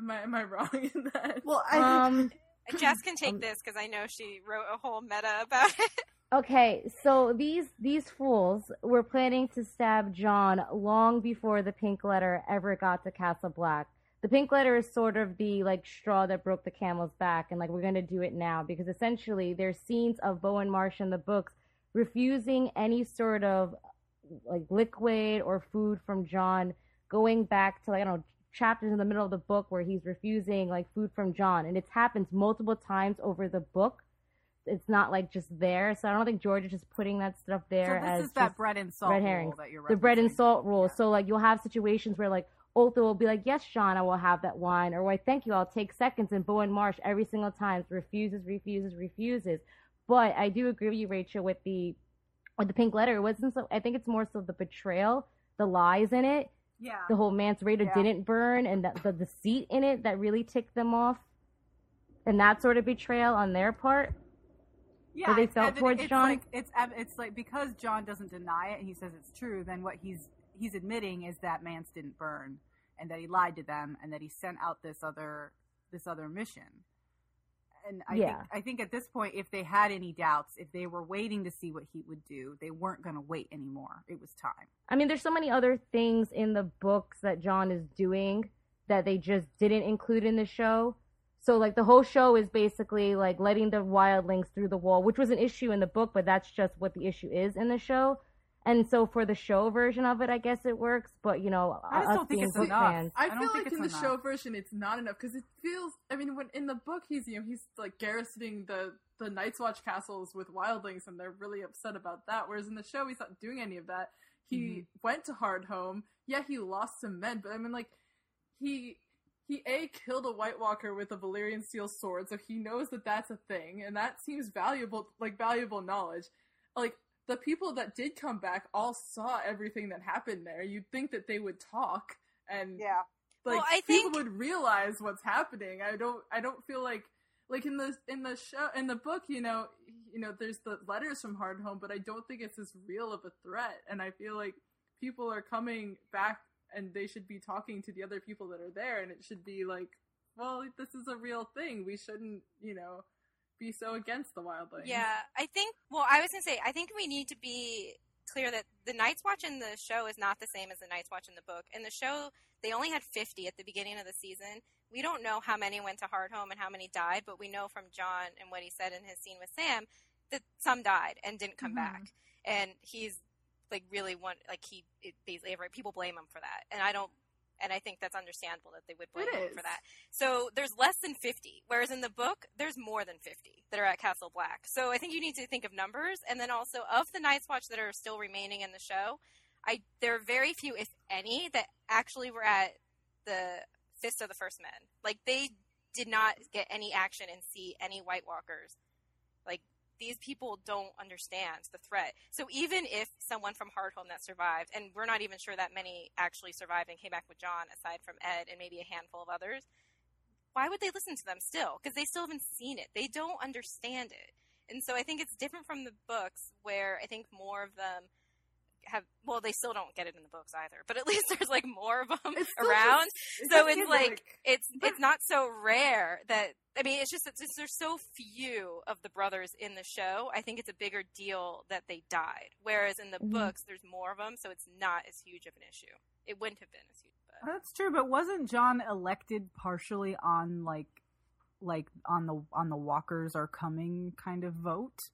Am I am I wrong in that? well, I Um, Jess can take Um, this because I know she wrote a whole meta about it. [LAUGHS] okay, so these these fools were planning to stab Jon long before the pink letter ever got to Castle Black. The pink letter is sort of the like straw that broke the camel's back, and like we're gonna do it now because essentially there's scenes of Bowen Marsh in the books refusing any sort of like liquid or food from Jon, going back to like I don't know chapters in the middle of the book where he's refusing like food from Jon, and it's happens multiple times over the book. It's not like just there, so I don't think George is just putting that stuff there so this as is that bread and salt red you're the bread and salt rule. Yeah. So like you'll have situations where like Otho will be like, "Yes, Jon, I will have that wine," or "Why, thank you, I'll take seconds." And Bowen Marsh every single time refuses, refuses, refuses. But I do agree with you, Rachel, with the with the pink letter. It wasn't so. I think it's more so the betrayal, the lies in it, yeah. the whole Mance Rayder Yeah. didn't burn, and the, the deceit in it that really ticked them off, and that sort of betrayal on their part. yeah, they felt towards it's Jon? Like, it's it's like because Jon doesn't deny it and he says it's true. Then what he's he's admitting is that Mance didn't burn and that he lied to them and that he sent out this other this other mission. And I think I think at this point, if they had any doubts, if they were waiting to see what he would do, they weren't going to wait anymore. It was time. I mean, there's so many other things in the books that Jon is doing that they just didn't include in the show. So, like, the whole show is basically like letting the wildlings through the wall, which was an issue in the book, but that's just what the issue is in the show. And so, for the show version of it, I guess it works. But you know, I just us don't think being it's book enough. fans, I, I feel think like in it's the show version it's not enough because it feels. I mean, when in the book he's you know he's like garrisoning the the Night's Watch castles with wildlings and they're really upset about that. Whereas in the show he's not doing any of that. He Mm-hmm. went to Hardhome. Yeah, he lost some men, but I mean like he he a killed a White Walker with a Valyrian steel sword, so he knows that that's a thing, and that seems valuable like valuable knowledge. Like the people that did come back all saw everything that happened there. You'd think that they would talk and Yeah. like Well, I people think- would realize what's happening. I don't I don't feel like like in the in the show in the book, you know, you know, there's the letters from Hardhome, but I don't think it's as real of a threat. And I feel like people are coming back and they should be talking to the other people that are there and it should be like, well, this is a real thing. We shouldn't, you know, be so against the wildlings. Yeah, I think. Well, I was gonna say, I think we need to be clear that the Night's Watch in the show is not the same as the Night's Watch in the book. In the show, they only had 50 at the beginning of the season. We don't know how many went to Hardhome and how many died, but we know from Jon and what he said in his scene with Sam that some died and didn't come Mhm. back. And he's like really one like he it, basically people blame him for that, and I don't. And I think that's understandable that they would blame him for that. So there's less than 50, whereas in the book, there's more than 50 that are at Castle Black. So I think you need to think of numbers, and then also of the Night's Watch that are still remaining in the show, I there are very few, if any, that actually were at the Fist of the First Men. Like they did not get any action and see any White Walkers. These people don't understand the threat. So even if someone from Hardhome that survived, and we're not even sure that many actually survived and came back with Jon, aside from Ed and maybe a handful of others, why would they listen to them still? Because they still haven't seen it. They don't understand it. And so I think it's different from the books, where I think more of them have well they still don't get it in the books either but at [LAUGHS] least there's like more of them It's around just- so it's feels like it's it's not so rare that I mean it's just it's just there's so few of the brothers in the show. I think it's a bigger deal that they died, whereas in the Mhm. books there's more of them, so it's not as huge of an issue. It wouldn't have been as huge. But That's true, but wasn't Jon elected partially on like like on the on the Walkers are coming kind of vote?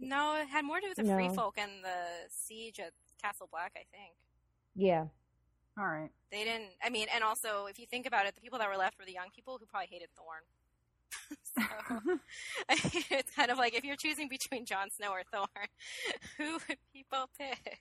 No, it had more to do with the No. free folk and the siege at Castle Black. I think Yeah. All right. they didn't. I mean, and also if you think about it, the people that were left were the young people who probably hated Thorne. [LAUGHS] so [LAUGHS] it's kind of like if you're choosing between Jon Snow or Thorne, [LAUGHS] who would people pick?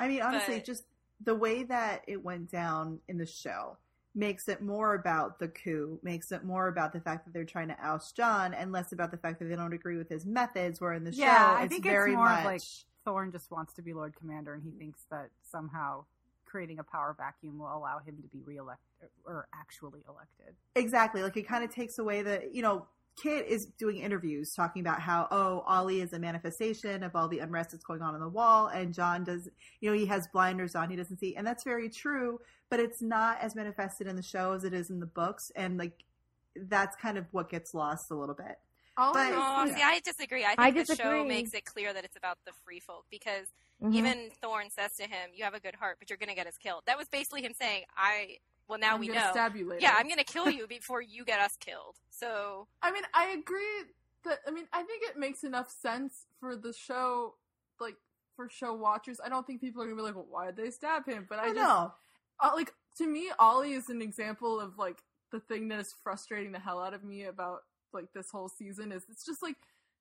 I mean, honestly, But- just the way that it went down in the show makes it more about the coup, makes it more about the fact that they're trying to oust Jon, and less about the fact that they don't agree with his methods. Where in the Yeah, show, I it's think it's very more of, much like- Thorne just wants to be Lord Commander, and he thinks that somehow creating a power vacuum will allow him to be reelected or actually elected. exactly like it kind of takes away the you know. Kit is doing interviews talking about how oh Olly is a manifestation of all the unrest that's going on on the wall, and Jon does you know he has blinders on, he doesn't see, and that's very true. But it's not as manifested in the show as it is in the books, and like that's kind of what gets lost a little bit. All But- Oh, Yeah. see, I disagree. I think I the show makes it clear that it's about the free folk because Mhm. even Thorne says to him, "You have a good heart, but you're going to get us killed." That was basically him saying, "I well now I'm we gonna know. Stab you later. Yeah, I'm going to kill you [LAUGHS] before you get us killed." So I mean, I agree that I mean, I think it makes enough sense for the show, like for show watchers. I don't think people are gonna be like, "Well, why did they stab him?" But I, I just, know. uh, like to me, Olly is an example of like the thing that is frustrating the hell out of me about like this whole season is it's just like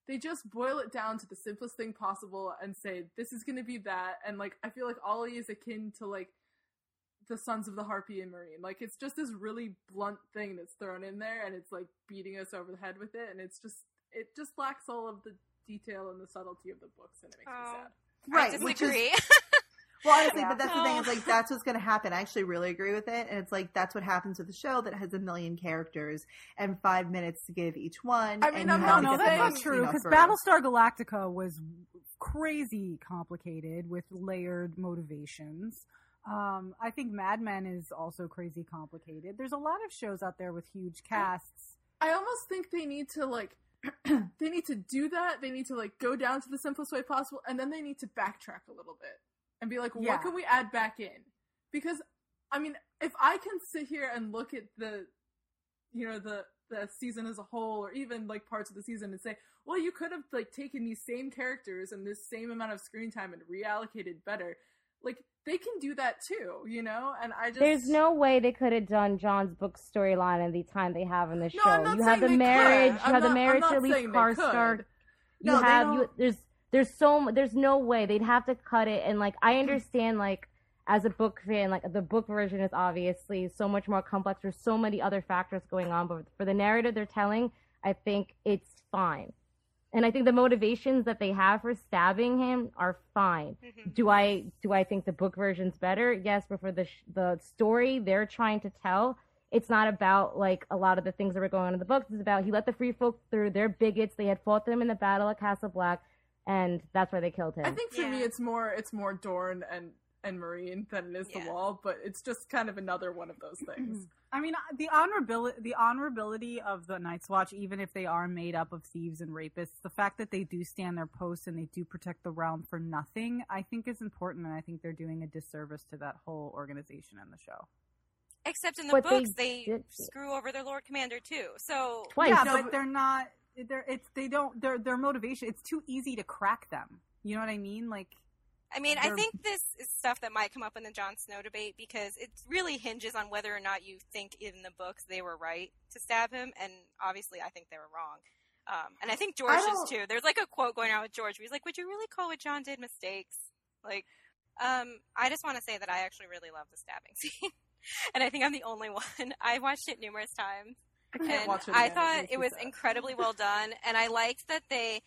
they just boil it down to the simplest thing possible and say this is going to be that and like I feel like Olly is akin to like the Sons of the Harpy and Meereen. Like it's just this really blunt thing that's thrown in there and it's like beating us over the head with it and it's just it just lacks all of the detail and the subtlety of the books and it makes Oh. me sad. Right, I which is. [LAUGHS] Well, honestly, Yeah. but that's the thing. Oh. Is like that's what's going to happen. I actually really agree with it, and it's like that's what happens with a show that has a million characters and five minutes to give each one. I mean, and I'm not, have to no, that's not most, true you know, because. Battlestar Galactica was crazy complicated with layered motivations. Um, I think Mad Men is also crazy complicated. There's a lot of shows out there with huge casts. I almost think they need to like [CLEARS THROAT] they need to do that. They need to like go down to the simplest way possible, and then they need to backtrack a little bit and be like, Yeah. what can we add back in? Because I mean, if I can sit here and look at the you know the the season as a whole, or even like parts of the season, and say, well, you could have like taken these same characters and this same amount of screen time and reallocated better. Like they can do that too, you know. And I just There's no way they could have done Jon's book storyline in the time they have in the No, show. You have the marriage. You have the not- I'm marriage at least Alys saying they Karstark. You No, have you. There's there's so there's no way they'd have to cut it. And like I understand like as a book fan, like the book version is obviously so much more complex. There's so many other factors going on, but for the narrative they're telling, I think it's fine. And I think the motivations that they have for stabbing him are fine. Mhm. Do I do I think the book version's better? Yes, but for the sh- the story they're trying to tell, it's not about like a lot of the things that were going on in the books. It's about he let the free folk through. They're bigots. They had fought them in the Battle of Castle Black, and that's why they killed him. I think for me, it's more it's more Dorne and and Meereen than it is Yeah. the Wall, but it's just kind of another one of those things. I mean, uh, the honorability, the honorability of the Night's Watch, even if they are made up of thieves and rapists, the fact that they do stand their post and they do protect the realm for nothing, I think is important, and I think they're doing a disservice to that whole organization in the show. Except in the But books, they, did- screw over their Lord Commander too. So Twice. Yeah, No, but but- they're not. They're it's they don't. Their their motivation. It's too easy to crack them. You know what I mean? Like I mean, I think this is stuff that might come up in the Jon Snow debate because it really hinges on whether or not you think in the books they were right to stab him, and obviously I think they were wrong. Um, and I think George I is too. There's like a quote going around with George where he's like, "Would you really call what Jon did mistakes?" Like, um, I just want to say that I actually really love the stabbing [LAUGHS] scene, and I think I'm the only one. [LAUGHS] I watched it numerous times I and. I thought it was incredibly well done, and I liked that they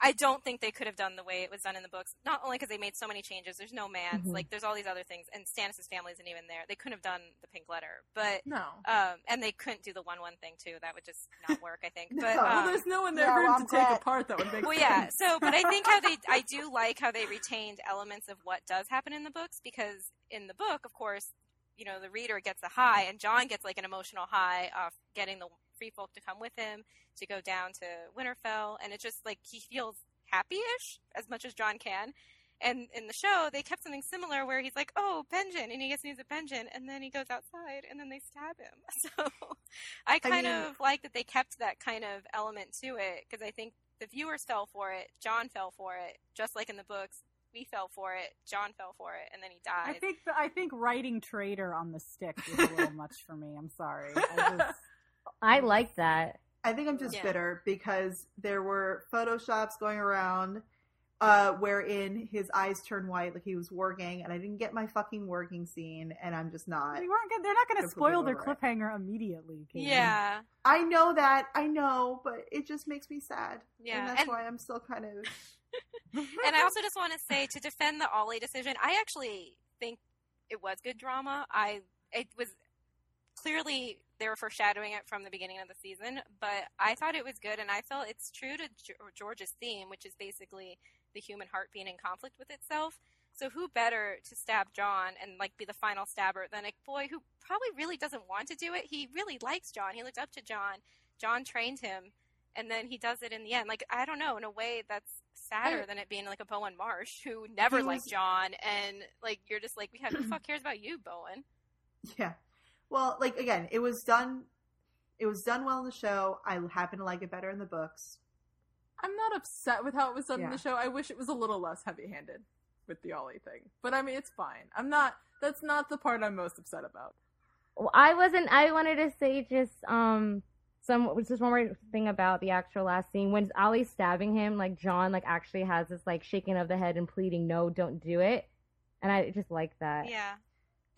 I don't think they could have done the way it was done in the books. Not only because they made so many changes. There's no man. Mhm. Like there's all these other things, and Stannis' family isn't even there. They couldn't have done the pink letter, but No. um, and they couldn't do the one one thing too. That would just not [LAUGHS] work. I think. No. But Well, well, um, there's no one there yeah, for him to I'm take dead. apart. That would make well, sense. yeah. So, but I think how they, [LAUGHS] I do like how they retained elements of what does happen in the books because in the book, of course, you know, the reader gets a high, and Jon gets like an emotional high off getting the free folk to come with him to go down to Winterfell, and it's just like he feels happy-ish as much as Jon can. And in the show, they kept something similar where he's like, "Oh, Benjen," and he gets needs a Benjen, and then he goes outside, and then they stab him. [LAUGHS] So, I kind mean- of like that they kept that kind of element to it because I think the viewers fell for it, Jon fell for it, just like in the books. We fell for it, Jon fell for it, and then he died. I think the, I think writing traitor on the stick was a little [LAUGHS] much for me. I'm sorry. I just, I like that. I think I'm just Yeah. bitter because there were photoshops going around uh wherein his eyes turned white like he was warging and I didn't get my fucking warging scene and I'm just not. they weren't. Gonna, they're not going to spoil their over it. cliffhanger immediately. Katie. yeah, I know that. I know, but it just makes me sad. yeah, And that's and, why I'm still kind of [LAUGHS] and I also just want to say to defend the Olly decision, I actually think it was good drama. I it was clearly they were foreshadowing it from the beginning of the season, but I thought it was good, and I felt it's true to George's theme, which is basically the human heart being in conflict with itself. So who better to stab Jon and like be the final stabber than a boy who probably really doesn't want to do it? He really likes Jon. He looked up to Jon. Jon trained him, and then he does it in the end. Like I don't know, in a way that's sadder than it being like a Bowen Marsh who never liked Jon, and like you're just like, who the fuck cares about you, Bowen? Yeah. Well, like again, it was done it was done well in the show. I happen to like it better in the books. I'm not upset with how it was done in the show. I wish it was a little less heavy-handed with the Olly thing. But I mean, it's fine. I'm not. That's not the part I'm most upset about. Well, I wasn't. I wanted to say just um some just one more thing about the actual last scene when Olly's stabbing him. Like Jon, like actually has this like shaking of the head and pleading, "No, don't do it." And I just like that. Yeah,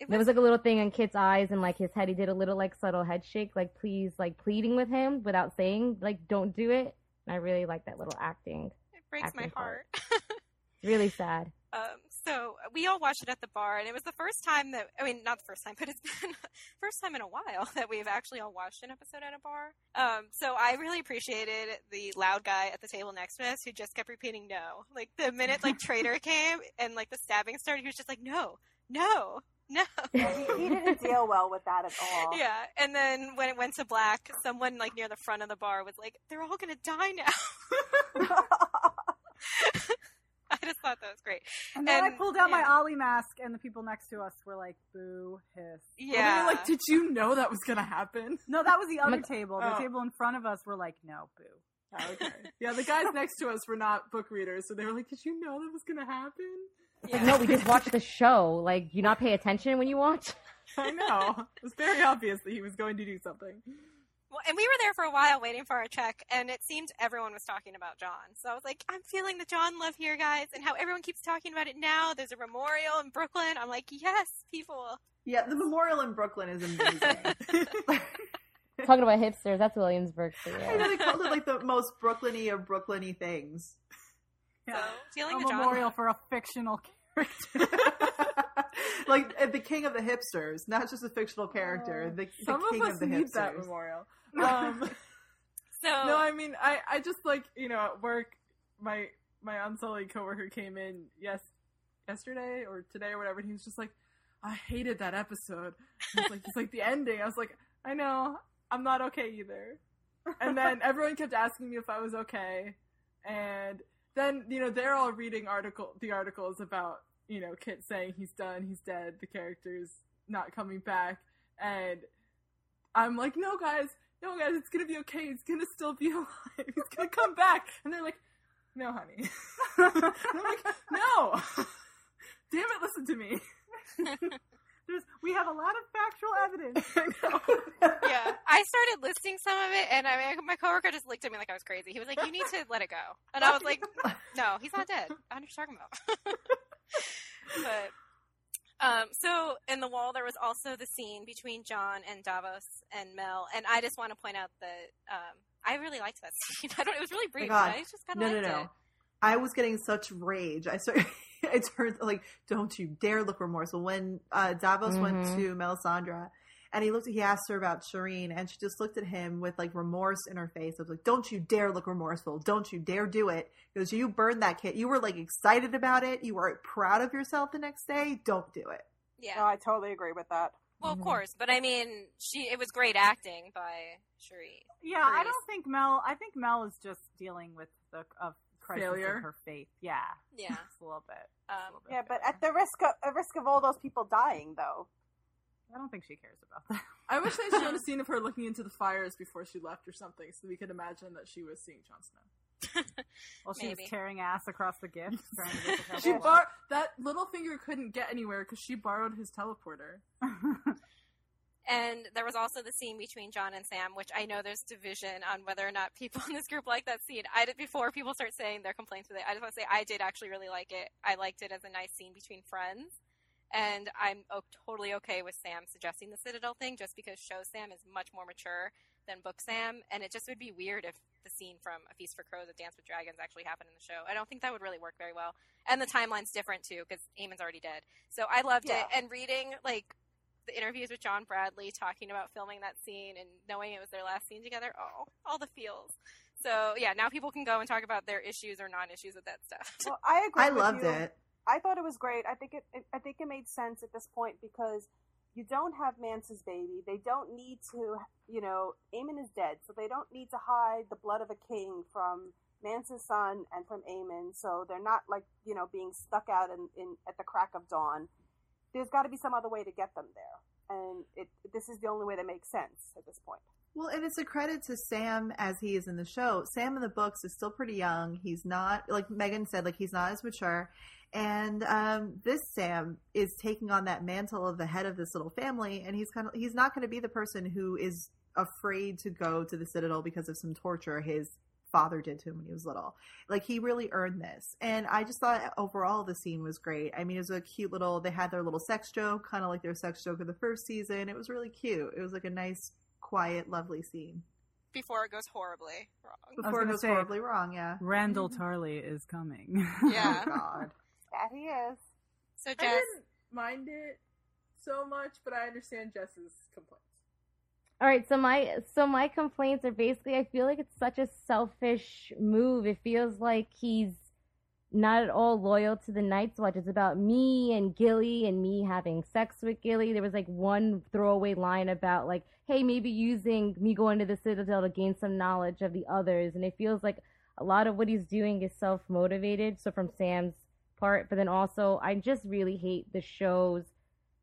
it There was like a little thing in Kit's eyes and like his head. He did a little like subtle head shake, like please, like pleading with him without saying like don't do it. And I really like that little acting. it breaks my acting part. heart. [LAUGHS] It's really sad. Um, so we all watched it at the bar, and it was the first time that I mean, not the first time, [LAUGHS] but it's been [LAUGHS] first time in a while that we've actually all watched an episode at a bar. Um, so I really appreciated the loud guy at the table next to us who just kept repeating "no." Like the minute like Traitor came and like the stabbing started, he was just like "no, no, no." Yeah, [LAUGHS] he, he didn't deal well with that at all. Yeah, and then when it went to black, someone like near the front of the bar was like, "They're all gonna die now." [LAUGHS] I just thought that was great. And then I pulled out my yeah. Olly mask, and the people next to us were like, "Boo, hiss." Well, they Yeah, were like, did you know that was gonna happen? No, that was the other Like- table. The Oh. table in front of us were like, "No, boo." Oh, [LAUGHS] okay. Yeah, the guys next to us were not book readers, so they were like, "Did you know that was gonna happen?" Like, no, we just watched the show. Like, you not pay attention when you watch? I know. It was very obvious that he was going to do something. Well, and we were there for a while waiting for our check, and it seemed everyone was talking about Jon. So I was like, I'm feeling the Jon love here, guys, and how everyone keeps talking about it now. There's a memorial in Brooklyn. I'm like, yes, people. Yeah, the memorial in Brooklyn is amazing. [LAUGHS] Talking about hipsters, that's Williamsburg for I know they called it like the most Brooklyny of Brooklyny things. So Yeah. feeling a the memorial love. for a fictional character. [LAUGHS] like uh, the king of the hipsters, not just a fictional character. The, the Some king of us of the need hipsters. that memorial. [LAUGHS] Um, So no, I mean, I, I just like you know at work, my my unsullied coworker came in yes yesterday or today or whatever, and he was just like, I hated that episode. He's like, it's like the ending. I was like, I know, I'm not okay either. And then [LAUGHS] everyone kept asking me if I was okay, and then you know they're all reading article the articles about you know Kit saying he's done, he's dead, the character's not coming back, and I'm like, no, guys, no, guys, it's gonna be okay. He's gonna still be [LAUGHS] alive. He's gonna come back. And they're like, no, honey. [LAUGHS] I'm like, no. [LAUGHS] Damn it, listen to me. There's, we have a lot of factual evidence. [LAUGHS] I yeah, I started listing some of it, and I mean, my coworker just looked at me like I was crazy. He was like, "You need to let it go," and I was like, "No, he's not dead. I know what you're talking about." [LAUGHS] but um, so in the wall, there was also the scene between Jon and Davos and Mel, and I just want to point out that um, I really liked that [LAUGHS] scene. I don't. It was really brief. God. but I just kind No, of no, liked no. it. I was getting such rage. I started. [LAUGHS] I turned like, "Don't you dare look remorseful." When uh, Davos went Mhm. to Melisandre, and he looked, he asked her about Shireen, and she just looked at him with like remorse in her face. I was like, "Don't you dare look remorseful! Don't you dare do it!" Because you burned that kid. You were like excited about it. You were proud of yourself the next day. Don't do it. Yeah. No, I totally agree with that. well, of Mhm. course, but I mean, she it was great acting by Carice. Yeah, I don't think Mel. I think Mel is just dealing with the of crisis Failure? of her faith. Yeah, Yeah. just a little bit. Um, a little bit Yeah, but at the risk of at risk of all those people dying, though. I don't think she cares about that. I wish they'd shown a [LAUGHS] scene of her looking into the fires before she left or something, so we could imagine that she was seeing Jon Snow. [LAUGHS] Well, she Maybe. was tearing ass across the gift, [LAUGHS] trying to get the She couple bar- that Littlefinger couldn't get anywhere because she borrowed his teleporter. And there was also the scene between Jon and Sam, which I know there's division on whether or not people [LAUGHS] in this group like that scene. I did before people start saying their complaints with it. I just want to say I did actually really like it. I liked it as a nice scene between friends, and I'm totally okay with Sam suggesting the Citadel thing, just because show Sam is much more mature than book Sam, and it just would be weird if the scene from A Feast for Crows, A Dance with Dragons, actually happened in the show. I don't think that would really work very well, and the timeline's different too because Aemon's already dead. So I loved it, and reading like the interviews with John Bradley talking about filming that scene and knowing it was their last scene together. Oh, all the feels. So yeah, now people can go and talk about their issues or non-issues with that stuff. Well, I agree. I with loved you. it. I thought it was great. I think it, it. I think it made sense at this point because you don't have Mance's baby. They don't need to. You know, Aemon is dead, so they don't need to hide the blood of a king from Mance's son and from Aemon. So they're not like you know being stuck out in, in at the crack of dawn. There's got to be some other way to get them there, and it. This is the only way that makes sense at this point. Well, and it's a credit to Sam as he is in the show. Sam in the books is still pretty young. He's not like Megan said, like he's not as mature. And um, this Sam is taking on that mantle of the head of this little family, and he's kind of he's not going to be the person who is afraid to go to the Citadel because of some torture his father did to him when he was little. Like he really earned this, and I just thought overall the scene was great. I mean, it was a cute little. They had their little sex joke, kind of like their sex joke of the first season. It was really cute. It was like a nice, quiet, lovely scene Before it goes horribly wrong. before it goes say- horribly wrong. Yeah. Randyll mm-hmm. Tarley is coming. [LAUGHS] Yeah. Oh, God. That he is. So I didn't mind it so much, but I understand Jess's complaints. All right, so my so my complaints are basically I feel like it's such a selfish move. It feels like he's not at all loyal to the Night's Watch. It's about me and Gilly and me having sex with Gilly. There was like one throwaway line about like, hey, maybe using me going to the Citadel to gain some knowledge of the others, and it feels like a lot of what he's doing is self motivated. So from Sam's part, but then also I just really hate the shows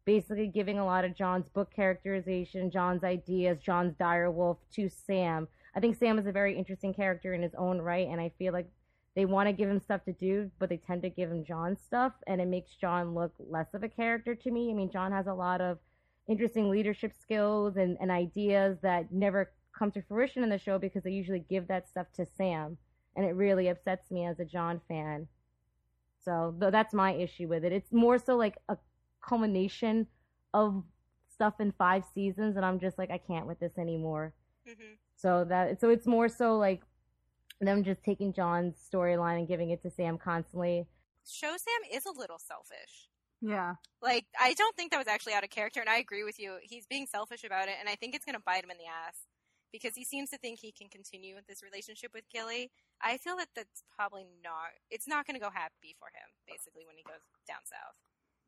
basically giving a lot of Jon's book characterization, Jon's ideas, Jon's direwolf to Sam. I think Sam is a very interesting character in his own right, and I feel like they want to give him stuff to do, but they tend to give him Jon stuff, and it makes John look less of a character to me. I mean, John has a lot of interesting leadership skills and, and ideas that never come to fruition in the show because they usually give that stuff to Sam, and it really upsets me as a John fan. So that's my issue with it. It's more so like a culmination of stuff in five seasons, and I'm just like, I can't with this anymore. hmm So that so it's more so like them just taking Jon's storyline and giving it to Sam constantly. show Sam is a little selfish. yeah. Like I don't think that was actually out of character, and I agree with you. He's being selfish about it, and I think it's going to bite him in the ass because he seems to think he can continue with this relationship with Gilly. I feel that that's probably not. It's not going to go happy for him, basically, when he goes down south.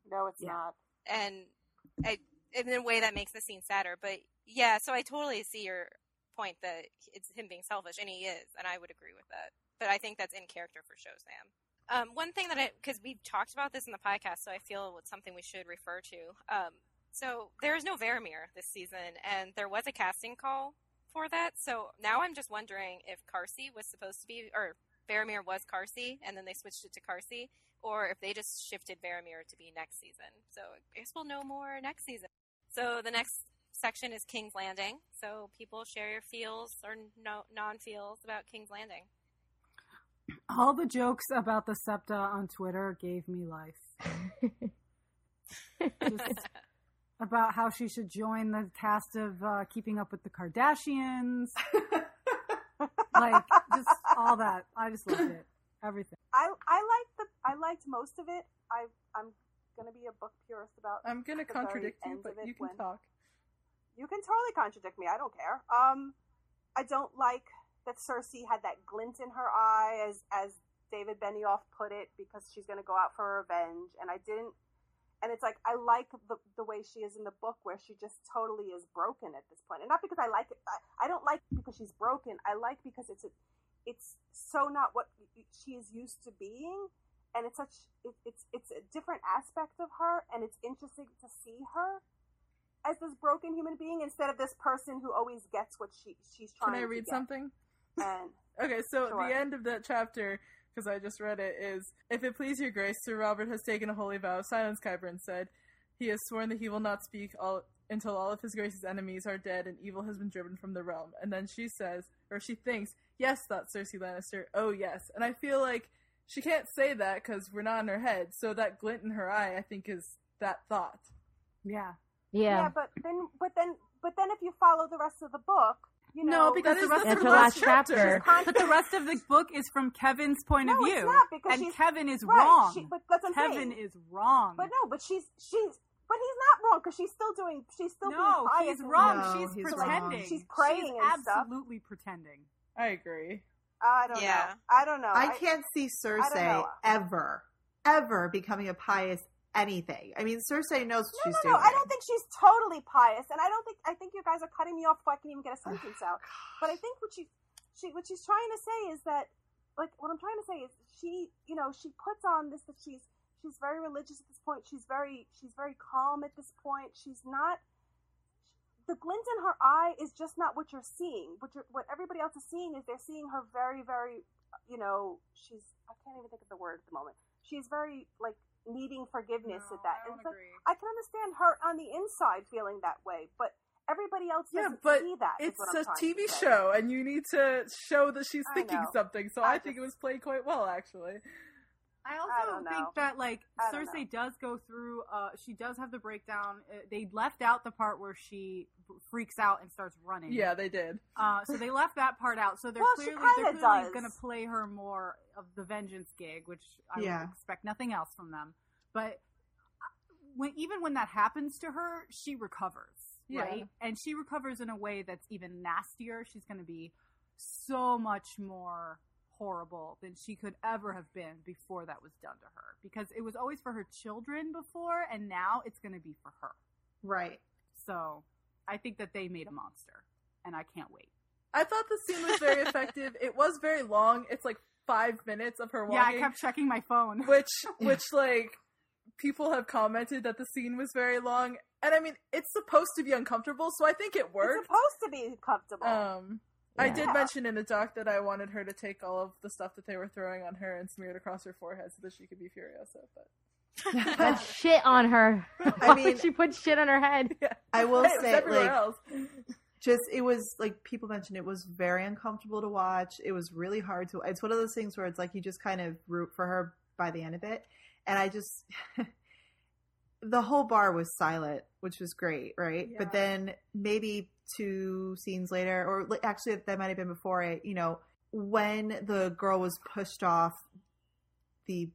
No, it's Yeah. not. and I, in a way that makes the scene sadder. But yeah, so I totally see your point that it's him being selfish, and he is, and I would agree with that. But I think that's in character for show Sam. Um, one thing that I, because we've talked about this in the podcast, so I feel it's something we should refer to. Um, so there is no Varamir this season, and there was a casting call for that. So now I'm just wondering if Karsi was supposed to be, or Varamir was Karsi, and then they switched it to Karsi, or if they just shifted Varamir to be next season. So I guess we'll know more next season. So the next section is King's Landing. So people share your feels or no, non-feels about King's Landing. All the jokes about the septa on Twitter gave me life. [LAUGHS] Just about how she should join the cast of uh, Keeping Up with the Kardashians. [LAUGHS] like, just all that. I just loved it. Everything. I I liked the I liked most of it. I I'm gonna be a book purist about. I'm gonna contradict you, but you can when- talk. You can totally contradict me. I don't care. Um, I don't like that Cersei had that glint in her eye, as as David Benioff put it, because she's going to go out for revenge. And I didn't. And it's like I like the the way she is in the book, where she just totally is broken at this point, and not because I like it. I, I don't like it because she's broken. I like because it's a, it's so not what she is used to being, and it's such it, it's it's a different aspect of her, and it's interesting to see her as this broken human being instead of this person who always gets what she she's trying to do. Can I read something? And [LAUGHS] Okay, so Sure. the end of that chapter, because I just read it, is If it please your grace, Ser Robert has taken a holy vow of silence, Qyburn said. He has sworn that he will not speak all until all of his grace's enemies are dead and evil has been driven from the realm. And then she says, or she thinks, yes, thought Cersei Lannister, oh yes. And I feel like she can't say that because we're not in her head, so that glint in her eye, I think, is that thought. Yeah. yeah. Yeah. but then but then but then if you follow the rest of the book, you know No, because the rest of That's the her last book, chapter. but the rest of the book is from Kevan's point no, of view, it's not because and she's Kevan is right, wrong. She, but that's what I'm Kevan is wrong. But no, but she's she's but he's not wrong because she's still doing she's still no, being pious he's wrong. No, she's he's pretending. wrong. She's praying She's and stuff. absolutely pretending. I agree. I don't Yeah. know. I don't know. I can't see Cersei ever, ever becoming a pious anything. I mean, Cersei knows what No, she's no, doing. no. I don't think she's totally pious, and I don't think I think you guys are cutting me off before I can even get a [SIGHS] sentence out. But I think what she, she, what she's trying to say is that, like, what I'm trying to say is she, you know, she puts on this that she's she's very religious at this point. She's very she's very calm at this point. She's not. The glint in her eye is just not what you're seeing. What you're, what everybody else is seeing is they're seeing her very, very, you know, she's I can't even think of the word at the moment. She's very like needing forgiveness at that. And it's like, I can understand her on the inside feeling that way, but everybody else Yeah, doesn't but see that. is It's a TV show, and you need to show that she's I thinking know. something. So I I, think it was played quite well, actually. I I also don't think that like I don't Cersei does go through. Uh, she does have the breakdown. Uh, they left out the part where she freaks out and starts running. Yeah, they did. Uh, so they left that part out. So they're Well, clearly they're clearly going to play her more of the vengeance gig, which I Yeah. would expect nothing else from them. But uh, when even when that happens to her, she recovers, Yeah. right? And she recovers in a way that's even nastier. She's going to be so much more horrible than she could ever have been before that was done to her because it was always for her children before and now it's going to be for her. Right. So, I think that they made a monster and I can't wait. I thought the scene was very effective. It was very long. It's like five minutes of her walking. Yeah, I kept checking my phone. [LAUGHS] which, [LAUGHS] which like people have commented that the scene was very long. And I mean, it's supposed to be uncomfortable, so I think it It's worked. supposed to be comfortable. Um, I did mention in the doc that I wanted her to take all of the stuff that they were throwing on her and smear it across her forehead so that she could be Furiosa. But [LAUGHS] That shit on her. I Why mean- would she put shit on her head? [LAUGHS] I will [LAUGHS] Hey, say, everywhere like, else. just it was like people mentioned it was very uncomfortable to watch it was really hard to it's one of those things where it's like you just kind of root for her by the end of it and i just the whole bar was silent which was great right Yeah. but then maybe two scenes later or actually that might have been before it you know when the girl was pushed off the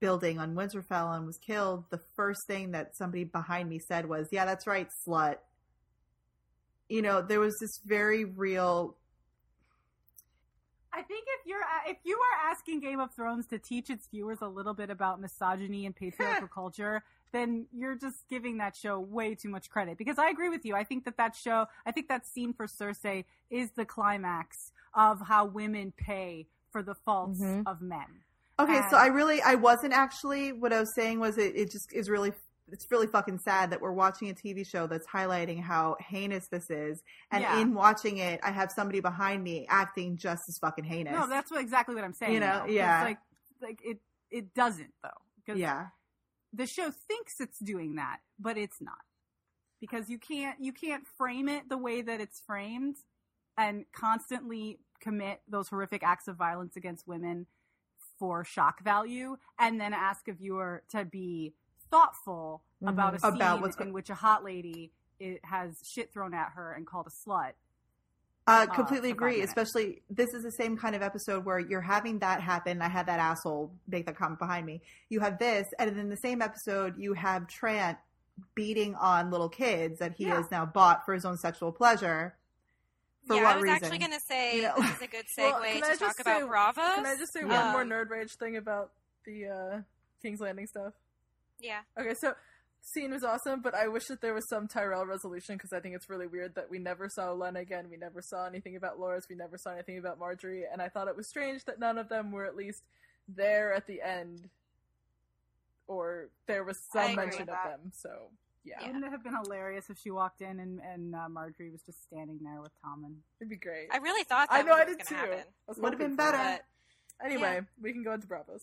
building on winterfell and was killed the first thing that somebody behind me said was yeah that's right slut you know, there was this very real. I think if you're if you are asking Game of Thrones to teach its viewers a little bit about misogyny and patriarchal [LAUGHS] culture, then you're just giving that show way too much credit. Because I agree with you. I think that that show, I think that scene for Cersei is the climax of how women pay for the faults Mhm. of men. Okay, And- so I really, I wasn't actually. What I was saying was, it, it just is really, it's really fucking sad that we're watching a TV show that's highlighting how heinous this is, and Yeah. in watching it, I have somebody behind me acting just as fucking heinous. No, that's what, exactly what I'm saying. You know, though. yeah. like like it it doesn't though. yeah, the show thinks it's doing that, but it's not. Because you can't you can't frame it the way that it's framed and constantly commit those horrific acts of violence against women for shock value and then ask a viewer to be thoughtful Mhm. about a scene About what's in which a hot lady it has shit thrown at her and called a slut Uh, uh, completely for agree. Especially, this is the same kind of episode where you're having that happen. I had that asshole make that comment behind me. You have this, and then the same episode, you have Trant beating on little kids that he Yeah. has now bought for his own sexual pleasure. For yeah, what I was reason? actually going to say You know? this is a good [LAUGHS] segue Well, can to I talk just about say- Bravo. Can I just say Yeah. one more Um, nerd rage thing about the uh, King's Landing stuff? Yeah. Okay, so scene was awesome, but I wish that there was some Tyrell resolution because I think it's really weird that we never saw Lena again. We never saw anything about Loras. We never saw anything about Margaery, and I thought it was strange that none of them were at least there at the end, or there was some mention of them. So yeah, Yeah. Wouldn't it have been hilarious if she walked in and, and uh, Margaery was just standing there with Tommen? it'd be great. I really thought that I know was I did too. to happen. I was Would have been better. it. Anyway, we can go into Braavos.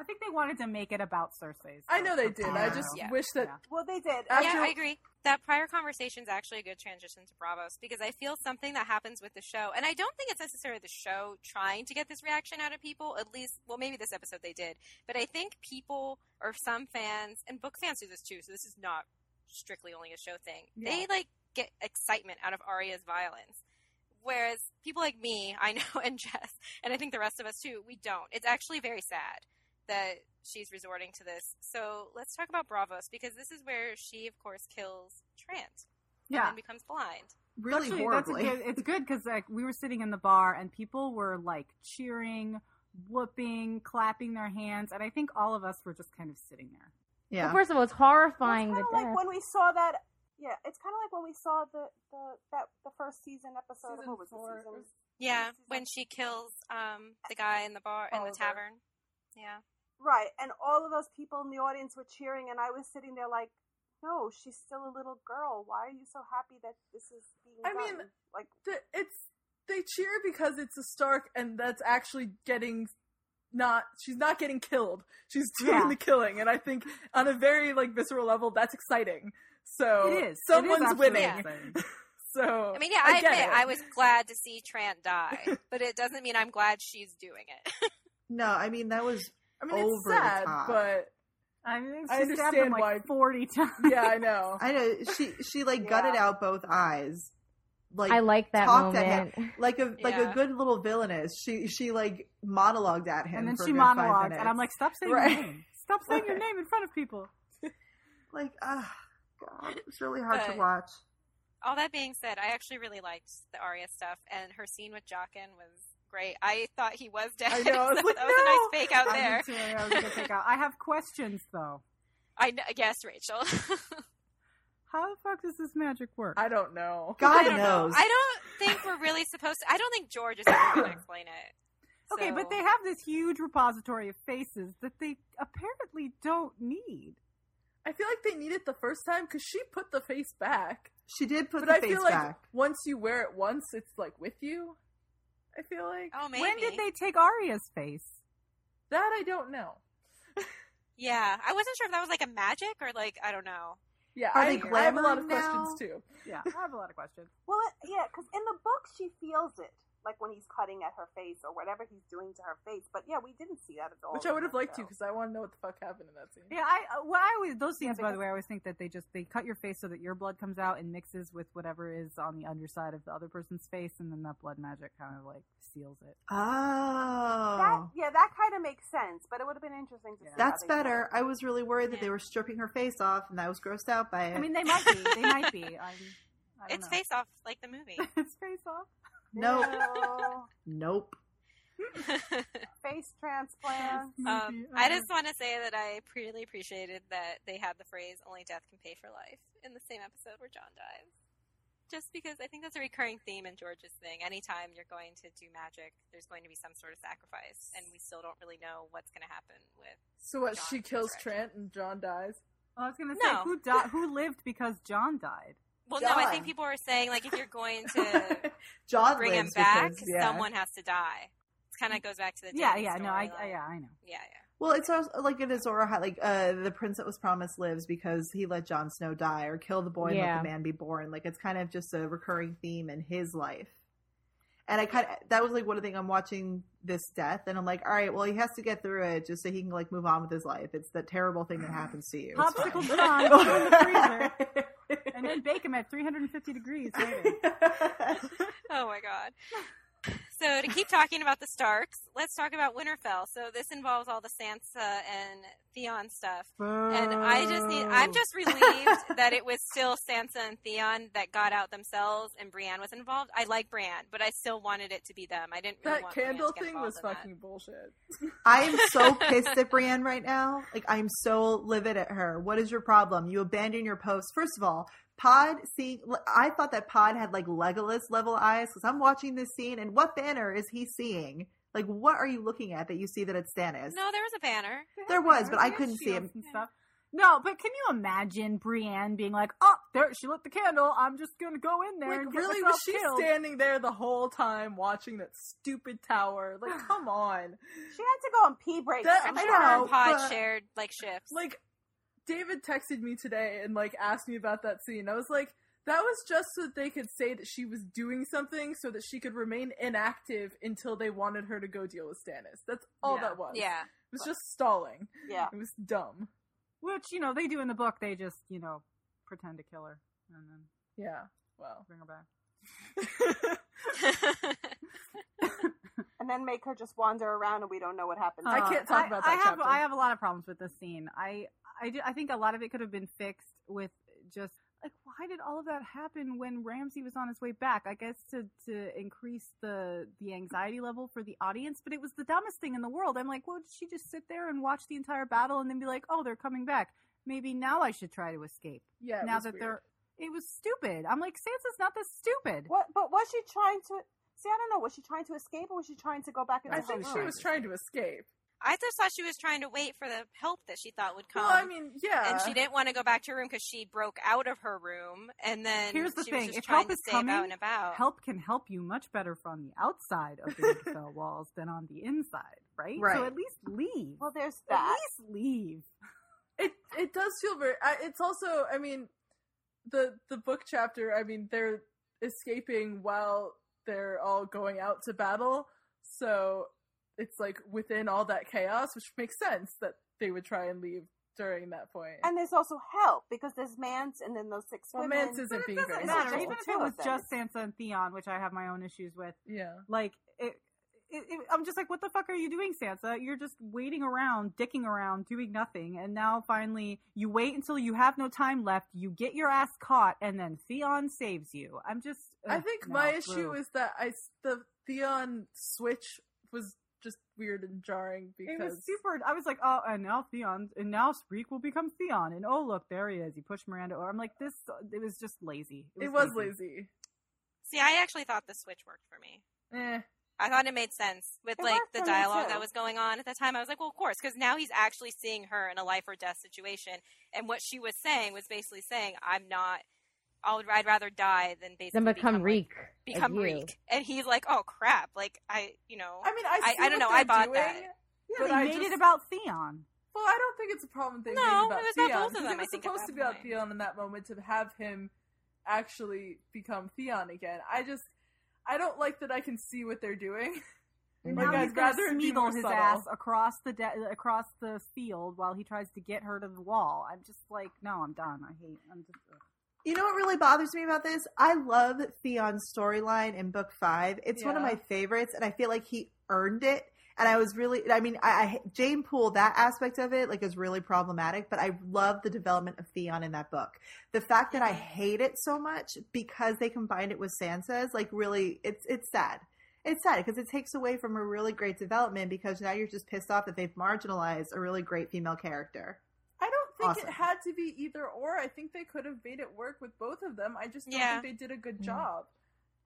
I think they wanted to make it about Cersei. I know they did. I just Yeah. wish that Yeah. Well, they did. After- yeah, I agree. That prior conversation is actually a good transition to Braavos because I feel something that happens with the show, and I don't think it's necessarily the show trying to get this reaction out of people. At least, well, maybe this episode they did, but I think people or some fans and book fans do this too. So this is not strictly only a show thing. They like get excitement out of Arya's violence. Whereas people like me, I know, [LAUGHS] and Jess, and I think the rest of us too, we don't. It's actually very sad that she's resorting to this. So let's talk about Braavos because this is where she, of course, kills Trant and Yeah. then becomes blind. really Actually, horribly. That's a good, it's good because like we were sitting in the bar and people were like cheering, whooping, clapping their hands, and I think all of us were just kind of sitting there. yeah. Well, first of all, it's Well, horrifying it's kind of like when we saw that. Yeah, it's kind of like when we saw the the that the first season episode. Season of, what was four, the it season? Yeah, season- when she kills um, the guy in the bar in the tavern. Yeah. Right, and all of those people in the audience were cheering, and I was sitting there like, "No, she's still a little girl. Why are you so happy that this is being I done?" mean, like, th- it's they cheer because it's a Stark, and that's actually getting not. She's not getting killed. She's [LAUGHS] doing Yeah. the killing, and I think on a very like visceral level, that's exciting. So It is. It is someone's absolutely winning. exciting. [LAUGHS] So I mean, yeah, I, get admit it. I was glad to see Trant die, [LAUGHS] but it doesn't mean I'm glad she's doing it. no, I mean that was I mean, over it's the sad, top. but I mean, I she stabbed him understand like why- forty times. yeah, I know. [LAUGHS] I know she she like gutted Yeah. out both eyes. Like I like that talked at him. moment. like a like Yeah. a good little villainess. She she like monologued at him, and then for she good five monologues, minutes. and I'm like, "Stop saying Right. your name! Stop saying your [LAUGHS] name in front of people." [LAUGHS] like, ah, God, it's really hard to watch. All that being said, I actually really liked the Arya stuff, and her scene with Jaqen was great. I thought he was dead. I [LAUGHS] know, I was so like, that was a nice fake out there. I was gonna take out. I have questions though. I kn- guess Rachel. [LAUGHS] How the fuck does this magic work? I don't know. God I don't knows. know. I don't think we're really supposed to. I don't think George is ever going to explain it. Okay, but they have this huge repository of faces that they apparently don't need. I feel like they need it the first time because she put the face back. She did put But the I face feel like back. once you wear it once, it's like with you. I feel like Oh, maybe. When did they take Arya's face? that I don't know. [LAUGHS] Yeah, I wasn't sure if that was like a magic or like I don't know. Yeah, Are I, they I have a lot of glamoring questions too. Yeah, [LAUGHS] I have a lot of questions. well, it, yeah, because in the book she feels it, like when he's cutting at her face or whatever he's doing to her face. But yeah, we didn't see that at all. Which I would have the liked to because I want to know what the fuck happened in that scene. Yeah, I uh, well, I always those scenes. Yeah, by the way, I always think that they just they cut your face so that your blood comes out and mixes with whatever is on the underside of the other person's face, and then that blood magic kind of like seals it. That, Oh, yeah, that kind of makes sense, but it would have been interesting to Yeah. see. that's better. did. I was really worried that Yeah. they were stripping her face off, and I was grossed out by it. I mean, they might be. They might be. I'm, I [LAUGHS] don't It's know. face off like the movie. [LAUGHS] it's face off. Nope, [LAUGHS] nope. [LAUGHS] face transplant. um, I just want to say that I really appreciated that they had the phrase "only death can pay for life" in the same episode where Jon dies. Just because I think that's a recurring theme in George's thing. Anytime you're going to do magic, there's going to be some sort of sacrifice, and we still don't really know what's going to happen with. So what? Jon she kills resurrection. Trant and Jon dies. I was gonna say No. who died, who lived because Jon died. Well, no, I think people are saying like if you're going to [LAUGHS] Jon bring him back, because- yeah. someone has to die. It kind of goes back to the Yeah, Dany yeah, no, I, I yeah, I know. yeah, yeah. Well, it's also like in Azor Ahai, like uh, the prince that was promised lives because he let Jon Snow die, or kill the boy and Yeah. let the man be born. Like it's kind of just a recurring theme in his life. And I kind of that was like one of the things I'm watching this death, and I'm like, all right, well, he has to get through it just so he can like move on with his life. It's the terrible thing that happens to you. Popsicle fine. Jon, [LAUGHS] in the freezer, [LAUGHS] and then bake them at 350 degrees later. [LAUGHS] oh my god. So to keep talking about the Starks, let's talk about Winterfell. So this involves all the Sansa and Theon stuff. And I just need I'm just relieved [LAUGHS] that it was still Sansa and Theon that got out themselves and Brienne was involved. I like Brienne, but I still wanted it to be them. I didn't really That want Brienne candle to get thing was in that. fucking bullshit. I am [LAUGHS] so pissed at Brienne right now. Like I'm so livid at her. What is your problem? You abandon your post. First of all, Pod seeing. I thought that Pod had like Legolas level eyes because I'm watching this scene, and what banner is he seeing? Like, what are you looking at that you see that it's Stannis? No, there was a banner. There was, but I couldn't see shields him. and stuff. No, but can you imagine Brienne being like, "Oh, there, she lit the candle. I'm just gonna go in there Like, and get really, was she killed." standing there the whole time watching that stupid tower? Like, [SIGHS] come on. She had to go on pee break. That- I'm I sure her know, Pod but- shared like shifts. Like, David texted me today and like asked me about that scene. I was like, that was just so that they could say that she was doing something, so that she could remain inactive until they wanted her to go deal with Stannis. That's all Yeah. that was. yeah. it was just stalling. Yeah. It was dumb. Which you know they do in the book. They just you know pretend to kill her and then Yeah. Well. bring her back. [LAUGHS] And then make her just wander around and we don't know what happened. I can't talk about I that have chapter. I have a lot of problems with this scene. I I, do- I think a lot of it could have been fixed with just like why did all of that happen when Ramsay was on his way back? I guess to to increase the the anxiety level for the audience, but it was the dumbest thing in the world. I'm like, well, did she just sit there and watch the entire battle and then be like, oh, they're coming back? Maybe now I should try to escape. Yeah. now that weird. they're it was stupid. I'm like, Sansa's not this stupid. What? But was she trying to? See, I don't know. Was she trying to escape or was she trying to go back into I think she was trying to escape. I just thought she was trying to wait for the help that she thought would come. Well, I mean, yeah. and she didn't want to go back to her room because she broke out of her room, and then Here's the she was thing: just if help is coming, out and about. help can help you much better from the outside of the [LAUGHS] Winterfell walls than on the inside, right? Right. So at least leave. Well, there's at that. least leave. it it does feel very it's also i mean the the book chapter i mean they're escaping while they're all going out to battle so it's like within all that chaos which makes sense that they would try and leave during that point. point And there's also help because there's Mance and then those six well women. mance isn't It being doesn't very matter. Even if it was just Sansa and Theon, which I have my own issues with, yeah like it, it, it, I'm just like, what the fuck are you doing, Sansa? You're just waiting around, dicking around, doing nothing, and now finally you wait until you have no time left. You get your ass caught, and then Theon saves you. I'm just. i think no, my issue boo. is that i s- the theon switch was just weird and jarring because It was super. I was like, oh, and now Theon, and now Spreek will become Theon, and oh look, there he is. He pushed Myranda over. I'm like, this. It was just lazy. it was lazy See, I actually thought the switch worked for me. eh. I thought it made sense with It like the dialogue that was going on at the time. I was like, well, of course, because now he's actually seeing her in a life or death situation, and what she was saying was basically saying, "I'm not. I'll, I'd rather die than basically Then become like, Reek. become as. Reek." And he's like, "Oh crap! Like I, you know, i mean i, I- see I don't know, I bought doing, that. Yeah, But they I made just- it about Theon. Well, I don't think it's a problem they No, made about it was Theon. about both of 'cause them, It was I supposed to be about. Theon in that moment to have him actually become Theon again. I just, I don't like that I can see what they're doing. And Like, now I'd he's gonna rather it be more Smeagol his subtle. ass across the de- across the field while he tries to get her to the wall. I'm just like, no, I'm done. I hate. I'm just. ugh. You know what really bothers me about this? I love Theon's storyline in book five. It's one of my favorites, and I feel like he earned it. And I was really, I mean, I, I Jeyne Poole, that aspect of it, like, is really problematic. But I love the development of Theon in that book. The fact that I hate it so much because they combined it with Sansa's, like, really, it's it's sad. It's sad because it takes away from a really great development because now you're just pissed off that they've marginalized a really great female character. I think Awesome. it had to be either or. I think they could have made it work with both of them. I just don't Yeah. think they did a good Mm. job.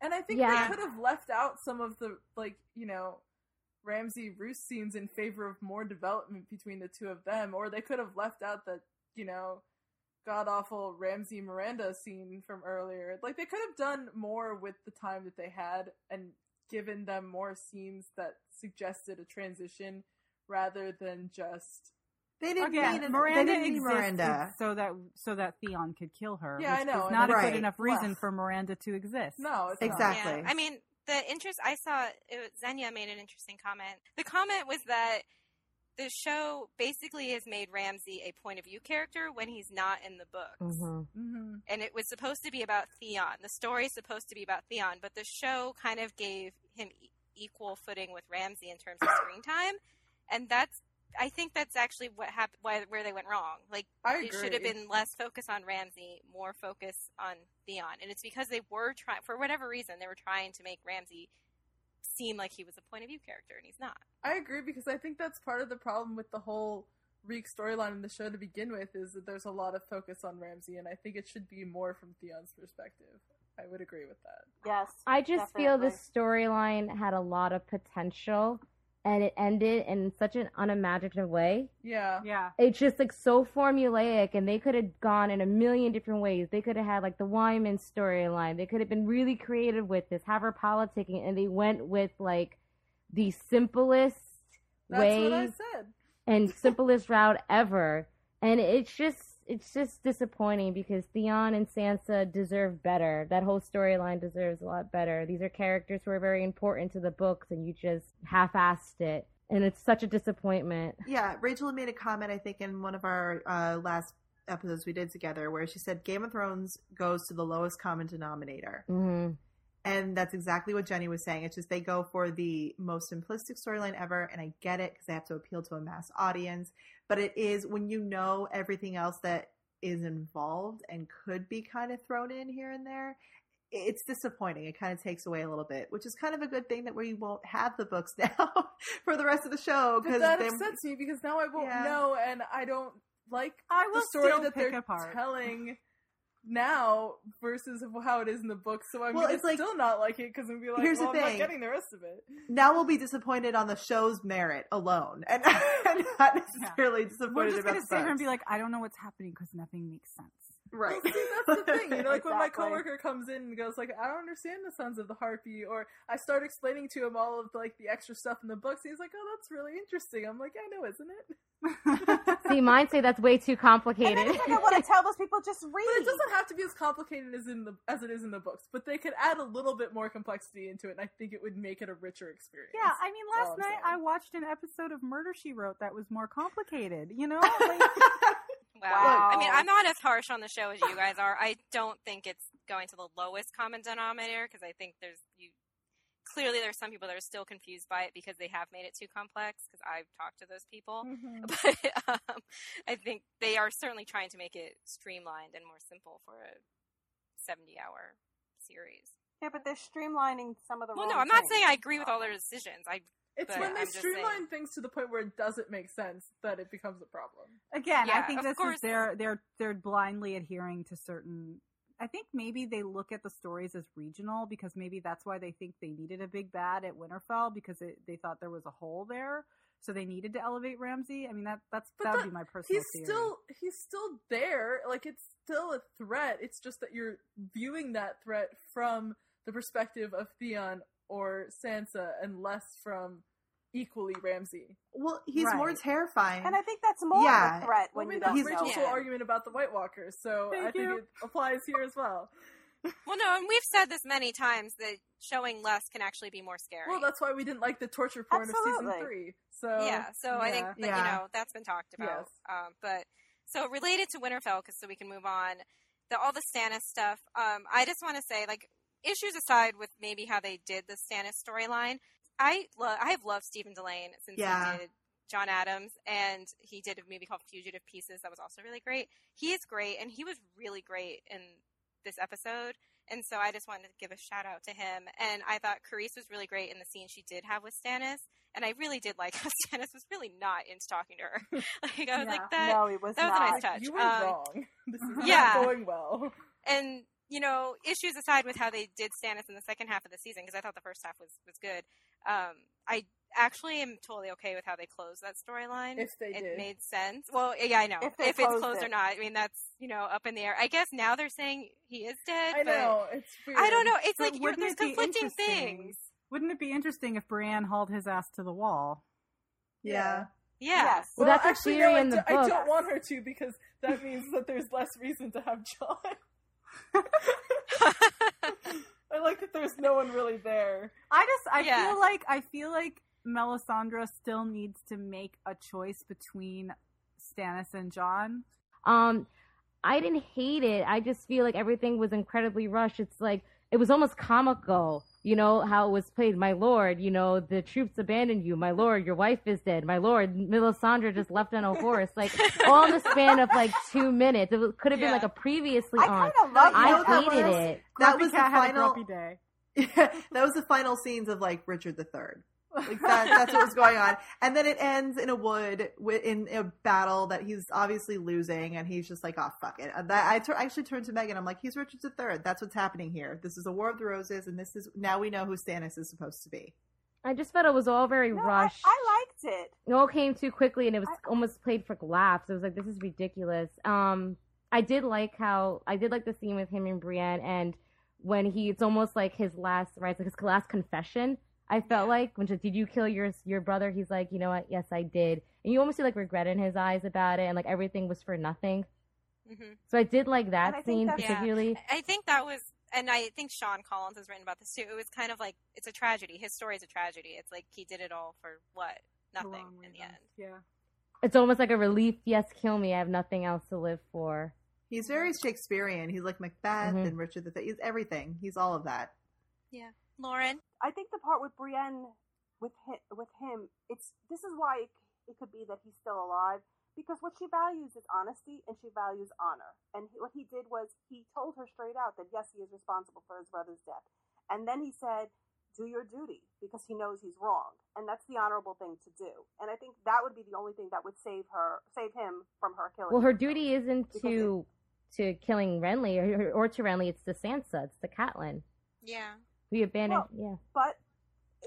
And I think Yeah. they could have left out some of the like, you know, Ramsay Roose scenes in favor of more development between the two of them, or they could have left out the, you know, god awful Ramsay Myranda scene from earlier. Like they could have done more with the time that they had and given them more scenes that suggested a transition rather than just They didn't Again, need, Myranda they didn't need exists Myranda. so that so that Theon could kill her. Yeah, I know, is not a Right. good enough reason Ugh. for Myranda to exist. no, it's not. Exactly. Yeah. I mean, the interest I saw, it was, Xenia made an interesting comment. The comment was that the show basically has made Ramsay a point of view character when he's not in the books. Mm-hmm. Mm-hmm. And it was supposed to be about Theon. The story is supposed to be about Theon, but the show kind of gave him e- equal footing with Ramsay in terms of screen time. And that's I think that's actually what happened why where they went wrong. Like I it should have been less focus on Ramsay, more focus on Theon. And it's because they were trying for whatever reason they were trying to make Ramsay seem like he was a point of view character and he's not. I agree because I think that's part of the problem with the whole Reek storyline in the show to begin with is that there's a lot of focus on Ramsay, and I think it should be more from Theon's perspective. I would agree with that. Yes. I just feel the storyline had a lot of potential and it ended in such an unimaginative way. Yeah. Yeah. It's just like so formulaic and they could have gone in a million different ways. They could have had like the Wyman storyline. They could have been really creative with this, have her politicking, and they went with like the simplest That's way what I said. and simplest route ever. And it's just it's just disappointing because Theon and Sansa deserve better. That whole storyline deserves a lot better. These are characters who are very important to the books and you just half-assed it. And it's such a disappointment. Yeah, Rachel made a comment, I think, in one of our uh, last episodes we did together, where she said Game of Thrones goes to the lowest common denominator. hmm And that's exactly what Jenny was saying. It's just they go for the most simplistic storyline ever, and I get it because they have to appeal to a mass audience. But it is when you know everything else that is involved and could be kind of thrown in here and there, it's disappointing. It kind of takes away a little bit, which is kind of a good thing that we won't have the books [LAUGHS] now for the rest of the show because that they upsets me because now I won't Yeah. know, and I don't like I will the story still that pick they're apart. telling [LAUGHS] now versus of how it is in the book. So I'm Well, gonna it's like- still not like it because I'm be like, Here's the well, I'm not thing. getting the rest of it. now we'll be disappointed on the show's merit alone, and, [LAUGHS] and not necessarily disappointed We're disappointed just about gonna sit here and be like, I don't know what's happening because nothing makes sense. Right. Well, see, that's the thing. You know, like when my [LAUGHS] Exactly. coworker comes in and goes like, "I don't understand the Sons of the Harpy," or I start explaining to him all of like the extra stuff in the books. He's like, "Oh, that's really interesting." I'm like, "I know, isn't it?" [LAUGHS] See, mine say that's way too And complicated. it's like I want to tell those people just read. But it doesn't have to be as complicated as in the as it is in the books. But they could add a little bit more complexity into it, and I think it would make it a richer experience. Yeah, I mean, last night saying. I watched an episode of Murder She Wrote that was more complicated. You know, [LAUGHS] like, Wow. I mean, I'm not as harsh on the show as you guys are. I don't think it's going to the lowest common denominator because I think there's you. Clearly, there's some people that are still confused by it because they have made it too complex. Because I've talked to those people, Mhm. [LAUGHS] but um, I think they are certainly trying to make it streamlined and more simple for a 70-hour series. Yeah, but they're streamlining some of the. Well, wrong no, I'm not things. saying I agree with all their decisions. I It's But when they streamline saying. things to the point where it doesn't make sense that it becomes a problem. again, I think of this course. is they're they're they're blindly adhering to certain. I think maybe they look at the stories as regional because maybe that's why they think they needed a big bad at Winterfell because it, they thought there was a hole there, so they needed to elevate Ramsay. I mean that that's But that would that- be my personal He's theory. still he's still there. Like it's still a threat. It's just that you're viewing that threat from the perspective of Theon or Sansa and less from equally Ramsay. Well, he's more terrifying. And I think that's more Yeah. of a threat Well, I when mean, you that's don't. Rachel's whole argument about the White Walkers, so I Thank think you. it applies here as well. [LAUGHS] well, no, and we've said this many times that showing less can actually be more scary. Well, that's why we didn't like the torture porn of season three. So yeah, so I think that, Yeah. you know that's been talked about. Yes. Um, but so related to Winterfell, because so we can move on. The all the Stannis stuff. Um, I just want to say, like, issues aside with maybe how they did the Stannis storyline. I love. I have loved Stephen Dillane since Yeah. he did John Adams, and he did a movie called Fugitive Pieces that was also really great. He is great, and he was really great in this episode. And so I just wanted to give a shout out to him. And I thought Carice was really great in the scene she did have with Stannis. And I really did like [LAUGHS] how Stannis was really not into talking to her. [LAUGHS] like I was Yeah. like that. no, he was that was a not. nice touch. You were Um, wrong. [LAUGHS] This is yeah. not going well. and you know, issues aside with how they did Stannis in the second half of the season, because I thought the first half was was good. Um, I actually am totally okay with how they closed that storyline. If they it did. made sense. Well, yeah, I know. If If, they it's closed closed or not, I mean that's you know up in the air. I guess now they're saying he is dead. I but know it's weird. I don't know. It's But like you're, there's it conflicting things. Wouldn't it be interesting if Brienne hauled his ass to the wall? yeah. Yeah. Yes. Well, that's actually, theory no, I in the do- I book. don't want her to because that means that there's less reason to have Jon. I like that there's no one really there. I just I Yeah. feel like I feel like Melisandre still needs to make a choice between Stannis and Jon? Um, I didn't hate it. I just feel like everything was incredibly rushed. It's like it was almost comical, you know, how it was played. My lord, you know, the troops abandoned you. My lord, your wife is dead. My lord, Melisandre just left on a horse. Like [LAUGHS] all in the span of like two minutes. It could have been Yeah. like a previously I on. kind of love I know that hated was- it. That was the Cat had a final. grumpy day. [LAUGHS] Yeah, that was the final scenes of like Richard the Third. Like that, that's what was going on, and then it ends in a wood in a battle that he's obviously losing, and he's just like, "Oh fuck it." That I tur- actually turned to Megan. I'm like, "He's Richard the Third. That's what's happening here. This is a War of the Roses, and this is now we know who Stannis is supposed to be." I just felt it was all very No, I, rushed. I liked it. it all came too quickly and it was I- almost played for laughs. It was like this is ridiculous. Um, I did like how I did like the scene with him and Brienne, and when he it's almost like his last right, like his last confession. I felt Yeah. like when she, did you kill your your brother? He's like, you know what? Yes, I did. And you almost see like regret in his eyes about it, and like everything was for nothing. hmm So I did like that scene that's- Yeah. particularly. I think that was, and I think Sean Collins has written about this too. It was kind of like it's a tragedy. His story is a tragedy. It's like he did it all for what? Nothing in the end. Yeah. It's almost like a relief. Yes, kill me. I have nothing else to live for. He's very Shakespearean. He's like Macbeth Mhm. and Richard the Third. He's everything. He's all of that. Lauren, I think the part with Brienne, with him, with him, it's this is why it, it could be that he's still alive because what she values is honesty and she values honor. And he, what he did was he told her straight out that yes, he is responsible for his brother's death, and then he said, "Do your duty," because he knows he's wrong, and that's the honorable thing to do. And I think that would be the only thing that would save her, save him from her killing. Well, her duty isn't Because to to killing Renly or, or to Renly. It's to Sansa. It's to Catelyn. yeah, We abandoned. Well, yeah. but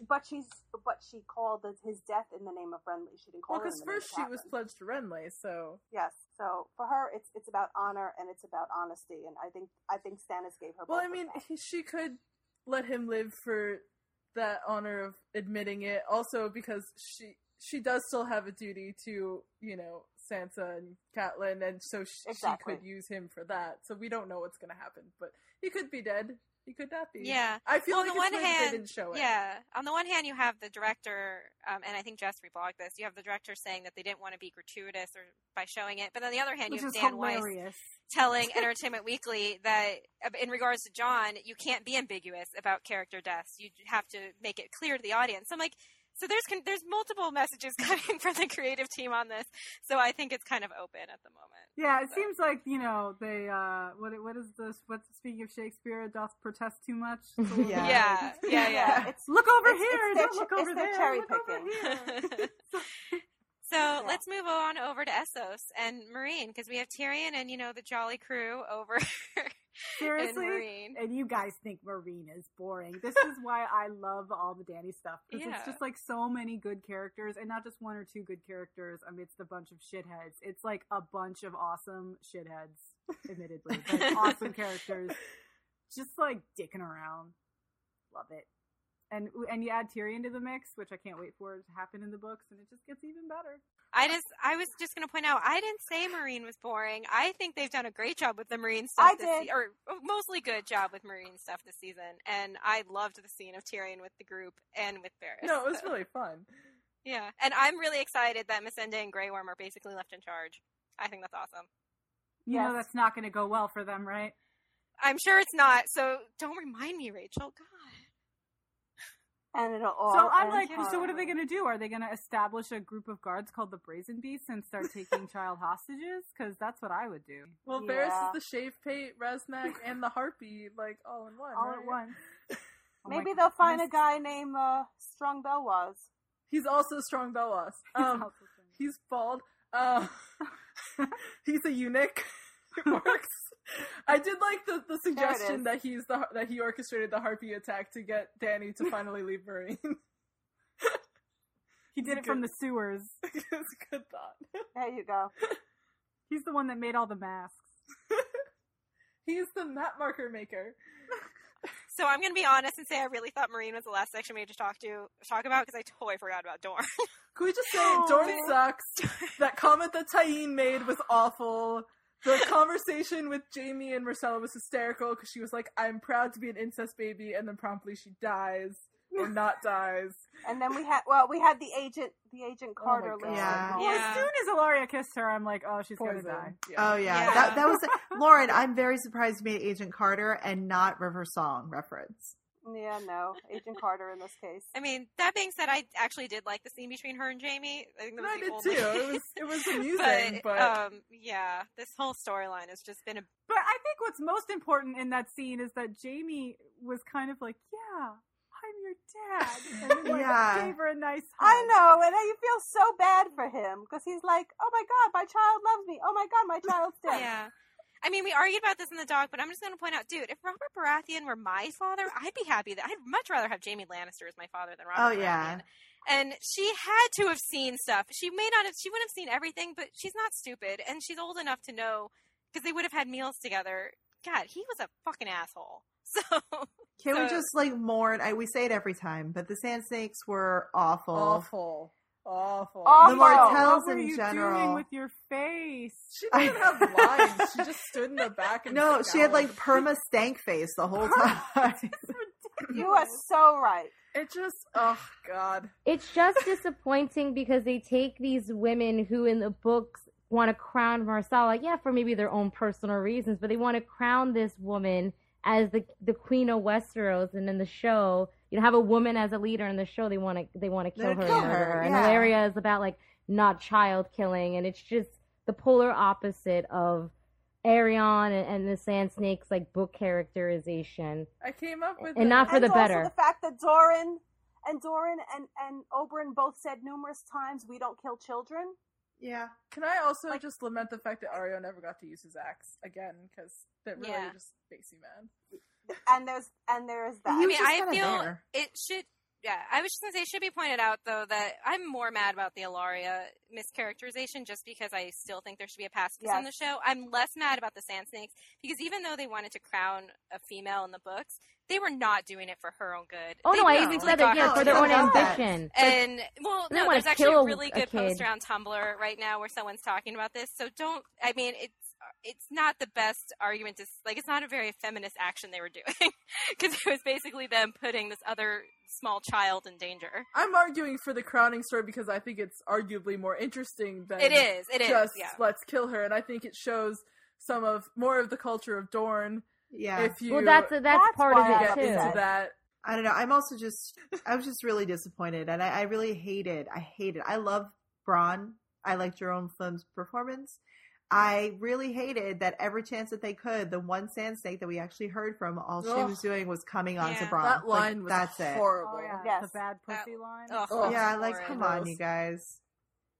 but she's but she called his- his death in the name of Renly. She didn't call Well, it in because the first she was pledged to Renly, so Yes. So for her, it's it's about honor and it's about honesty, and I think I think Stannis gave her. well, I mean, he, she could let him live for that honor of admitting it. Also, because she she does still have a duty to you know Sansa and Catelyn, and so sh- Exactly. she could use him for that. So we don't know what's going to happen, but he could be dead. He could not be. Yeah. I feel Well, like on the one hand, they didn't show it. yeah. On the one hand, you have the director, um, and I think Jess reblogged this. You have the director saying that they didn't want to be gratuitous or by showing it, but on the other hand, Which you have Dan Weiss telling [LAUGHS] Entertainment Weekly that uh, in regards to Jon, you can't be ambiguous about character deaths. You have to make it clear to the audience. So I'm like, so there's con- there's multiple messages [LAUGHS] coming from the creative team on this. So I think it's kind of open at the moment. Yeah, it seems like you know they. uh What what is this? What speaking of Shakespeare, doth protest too much? [LAUGHS] It's Yeah. Yeah, yeah, [LAUGHS] yeah. It's Look over It's- here! it's Don't look ch- it's over there! cherry look over picking. here. So let's move on over to Essos and Meereen because we have Tyrion and you know the Jolly Crew over in Seriously, Meereen. and you guys think Meereen is boring. This [LAUGHS] is why I love all the Dany stuff because Yeah. it's just like so many good characters, and not just one or two good characters amidst a bunch of shitheads. It's like a bunch of awesome shitheads, admittedly, but [LAUGHS] awesome characters, just like dicking around. Love it. And and you add Tyrion to the mix, which I can't wait for it to happen in the books, and it just gets even better. I just I was just gonna point out I didn't say Meereen was boring. I think they've done a great job with the Meereen stuff I this did. se- or oh, mostly good job with Meereen stuff this season. And I loved the scene of Tyrion with the group and with Varys. No, it was So, really fun. yeah. And I'm really excited that Missandei and Grey Worm are basically left in charge. I think that's awesome. You know that's not going to go well for them, right? I'm sure it's not. So don't remind me, Rachel. God. And it'll all. So I'm end like, so what are they going to do? Are they going to establish a group of guards called the Brazen Beasts and start taking [LAUGHS] child hostages? Because that's what I would do Well, Yeah. Varys is the Shave Pate, Reznak, [LAUGHS] and the Harpy, like all in one. all right? at once. [LAUGHS] Oh Maybe they'll find a guy named uh, Strong Belwas. He's also strong Belwas. Um, Also he's bald. Um, he's a eunuch. It works. [LAUGHS] I did like the, the suggestion that he's the that he orchestrated the harpy attack to get Dany to finally leave Meereen. he did it from the sewers. [LAUGHS] it's a good thought. There you go. [LAUGHS] He's the one that made all the masks. He's the map marker maker. So I'm gonna be honest and say I really thought Meereen was the last section we had to talk to talk about because I totally forgot about Dorne. Can we just say oh, Dorne sucks? That comment that Tyene made was awful. The conversation with Jaime and Myrcella was hysterical because she was like, "I'm proud to be an incest baby," and then promptly she dies. or not dies. And then we had well, we had the agent, the agent Oh Carter. my God. Yeah. Well, Yeah. as soon as Ellaria kissed her, I'm like, oh, she's Poison. gonna die. Oh yeah, Yeah. That, that was [LAUGHS] Lauren. I'm very surprised you made Agent Carter and not River Song reference. Yeah, no, Agent Carter in this case. I mean, that being said, I actually did like the scene between her and Jaime. I think that was I did only... too. It was it was [LAUGHS] amusing, but, but, um, yeah, this whole storyline has just been a But I think what's most important in that scene is that Jaime was kind of like, yeah, I'm your dad. And like, Yeah. gave her a nice I know, and you feel so bad for him because he's like, "Oh my god, my child loves me. Oh my god, my child's dead." yeah. I mean, we argued about this in the doc, but I'm just going to point out, dude, if Robert Baratheon were my father, I'd be happy that I'd much rather have Jaime Lannister as my father than Robert. Oh, yeah. And she had to have seen stuff. She may not have. She wouldn't have seen everything, but she's not stupid, and she's old enough to know because they would have had meals together. God, he was a fucking asshole. [LAUGHS] So Can we just like mourn? I, we say it every time, but the Sand Snakes were awful. awful, awful. Awful. The Martells What were in you general. doing with your face? She didn't have [LAUGHS] lines. She just stood in the back and no, she had like perma stank face the whole time. [LAUGHS] You are so right. It just, oh god. It's just disappointing because they take these women who in the books want to crown Marcel, like, yeah, for maybe their own personal reasons, but they want to crown this woman as the the queen of Westeros, and in the show, you know, have a woman as a leader in the show. They want to they want to kill her, kill and murder her, her. and yeah. Valeria is about like not child killing, and it's just the polar opposite of Arianne and, and the Sand Snakes like book characterization. I came up with And it. not for and the also better. the fact that Doran and Doran and and Oberyn both said numerous times, "We don't kill children." yeah. Can I also Like- just lament the fact that Areo never got to use his axe again because that really Yeah. just makes me mad. And there's and there's that. He I mean, I feel there. it should. Yeah, I was just gonna say it should be pointed out though that I'm more mad about the Ellaria mischaracterization just because I still think there should be a pacifist on the show. I'm less mad about the Sand Snakes because even though they wanted to crown a female in the books, they were not doing it for her own good. Oh They no, I even said got that yeah, for their own I know that. ambition. and well, no, there's actually a really a good post around Tumblr right now where someone's talking about this. So don't. I mean, it's it's not the best argument to like. It's not a very feminist action they were doing [LAUGHS] because it was basically them putting this other small child in danger. I'm arguing for the crowning story because I think it's arguably more interesting than It is. It is. just yeah. let's kill her, and I think it shows some of more of the culture of Dorne. Yeah. If you Well, that's that's, That's part of it get upset. into too. that, I don't know. I'm also just, I was just really disappointed, and I, I really hated. I hated. I love Bronn. I liked Jerome Flynn's performance. I really hated that every chance that they could, the one sand snake that we actually heard from, all she Ugh. was doing was coming on to Yeah. Bronn. that Like, line was that's it. horrible. Oh yeah, Yes. the bad That- pussy line. Ugh, Oh, Yeah, it's like horrid. come on, you guys.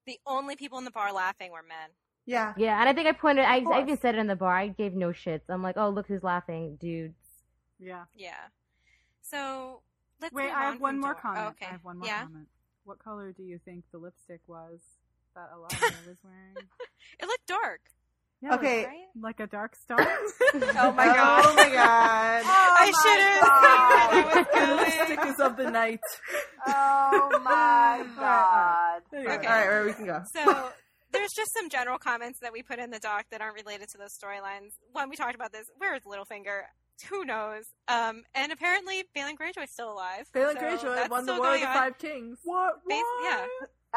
The only people in the bar laughing were men. Yeah, Yeah, and I think I pointed. I, I even said it in the bar. I gave no shits. I'm like, oh look who's laughing, dudes. Yeah. Yeah. So let's Wait, move I on have one more Dor- oh, comment. Oh, okay. I have one more yeah. comment. What color do you think the lipstick was that Elijah [LAUGHS] was wearing? It looked dark. Yeah, Okay. Right? like, a dark star. [LAUGHS] Oh my [LAUGHS] god. Oh my god. Oh I should have God. seen The was lipstick is of the night. Oh my god. There Okay. All right, where we can go. So there's just some general comments that we put in the doc that aren't related to those storylines. When we talked about this. Where is Littlefinger? Who knows? Um, and apparently, Balon Greyjoy's still alive. Balon so Greyjoy won the War of the on. Five Kings. What? Bas- yeah.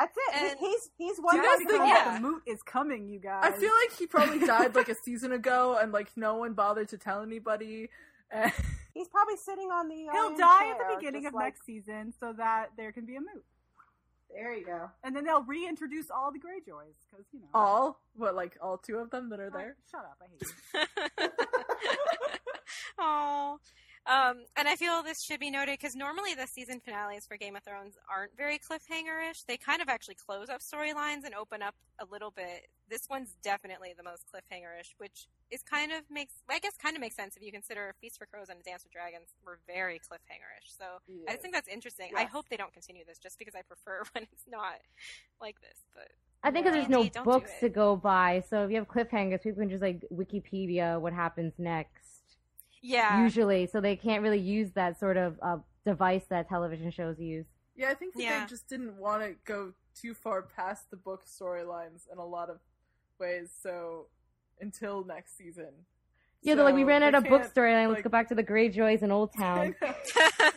That's it. And- he's he's Do one you Do of guys guys the think- Yeah. that the moot is coming, you guys? I feel like he probably [LAUGHS] died like a season ago, and like no one bothered to tell anybody. And [LAUGHS] He's probably sitting on the. he'll iron die at the beginning of like, next season so that there can be a moot. There you go. And then they'll reintroduce all the Greyjoys because you know. all what, like all two of them that are Oh, there. Shut up! I hate you. [LAUGHS] Oh. Um, and I feel this should be noted because normally the season finales for Game of Thrones aren't very cliffhanger-ish. They kind of actually close up storylines and open up a little bit. This one's definitely the most cliffhanger-ish, which is kind of makes I guess kind of makes sense if you consider Feast for Crows and Dance with Dragons were very cliffhanger-ish. So I think that's interesting. I hope they don't continue this just because I prefer [LAUGHS] when it's not like this. But I think 'cause Yeah. there's no books to go by, so if you have cliffhangers, people can just like Wikipedia what happens next. Yeah, Usually, so they can't really use that sort of uh, device that television shows use. Yeah, I think that Yeah. they just didn't want to go too far past the book storylines in a lot of ways. So until next season, Yeah, they're like we ran out of can't, bookstore and let's go back to the Greyjoys in Old [LAUGHS] I Town. know.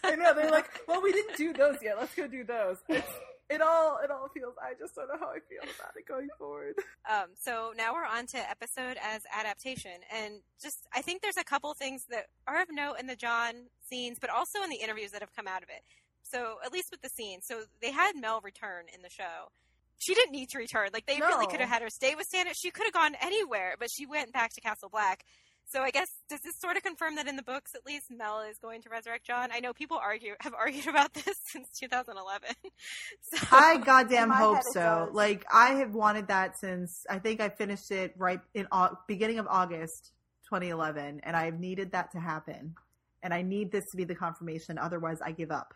I know. They're like, well, we didn't do those yet. Let's go do those. It's, [LAUGHS] it all it all feels. I just don't know how I feel about it going forward. [LAUGHS] Um, so now we're on to episode as adaptation, and just I think there's a couple things that are of note in the Jon scenes, but also in the interviews that have come out of it. So at least with the scenes, so they had Mel return in the show. She didn't need to return. Like they really could have had her stay with Stannis. She could have gone anywhere, but she went back to Castle Black. So I guess does this sort of confirm that in the books, at least, Mel is going to resurrect Jon? I know people argue [LAUGHS] have argued about this [LAUGHS] since 2011. [LAUGHS] so, I goddamn hope so. Like I have wanted that since I think I finished it right in au- beginning of August 2011, and I've needed that to happen. And I need this to be the confirmation. Otherwise, I give up.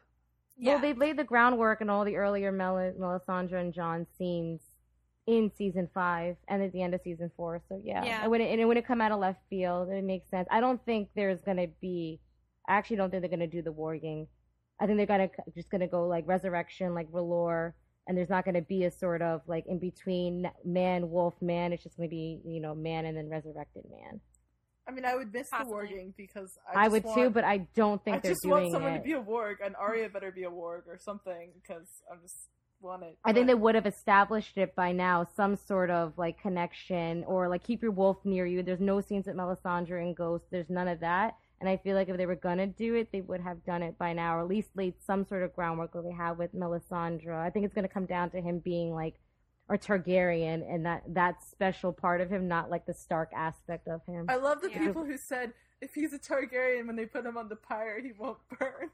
yeah. Well, they laid the groundwork in all the earlier Mel- Melisandre and Jon scenes in season five and at the end of season four. So yeah, Yeah. it wouldn't and it wouldn't come out of left field. It makes sense. I don't think there's gonna be. I actually don't think they're gonna do the warging. I think they're gonna just gonna go like resurrection, like Valor, and there's not gonna be a sort of like in between man, wolf, man. It's just gonna be you know man and then resurrected man. I mean, I would miss Possibly. the warging because I, I, would want, too, but I don't think I they're doing it. I just want someone it. to be a warg, and Arya better be a warg or something because I'm just want it. I think they would have established it by now, some sort of like connection or like keep your wolf near you. There's no scenes at Melisandre and Ghost. There's none of that. And I feel like if they were gonna do it, they would have done it by now, or at least laid some sort of groundwork that they have with Melisandre. I think it's gonna come down to him being like a Targaryen and that that special part of him, not like the Stark aspect of him. I love the Yeah. people who said if he's a Targaryen when they put him on the pyre, he won't burn.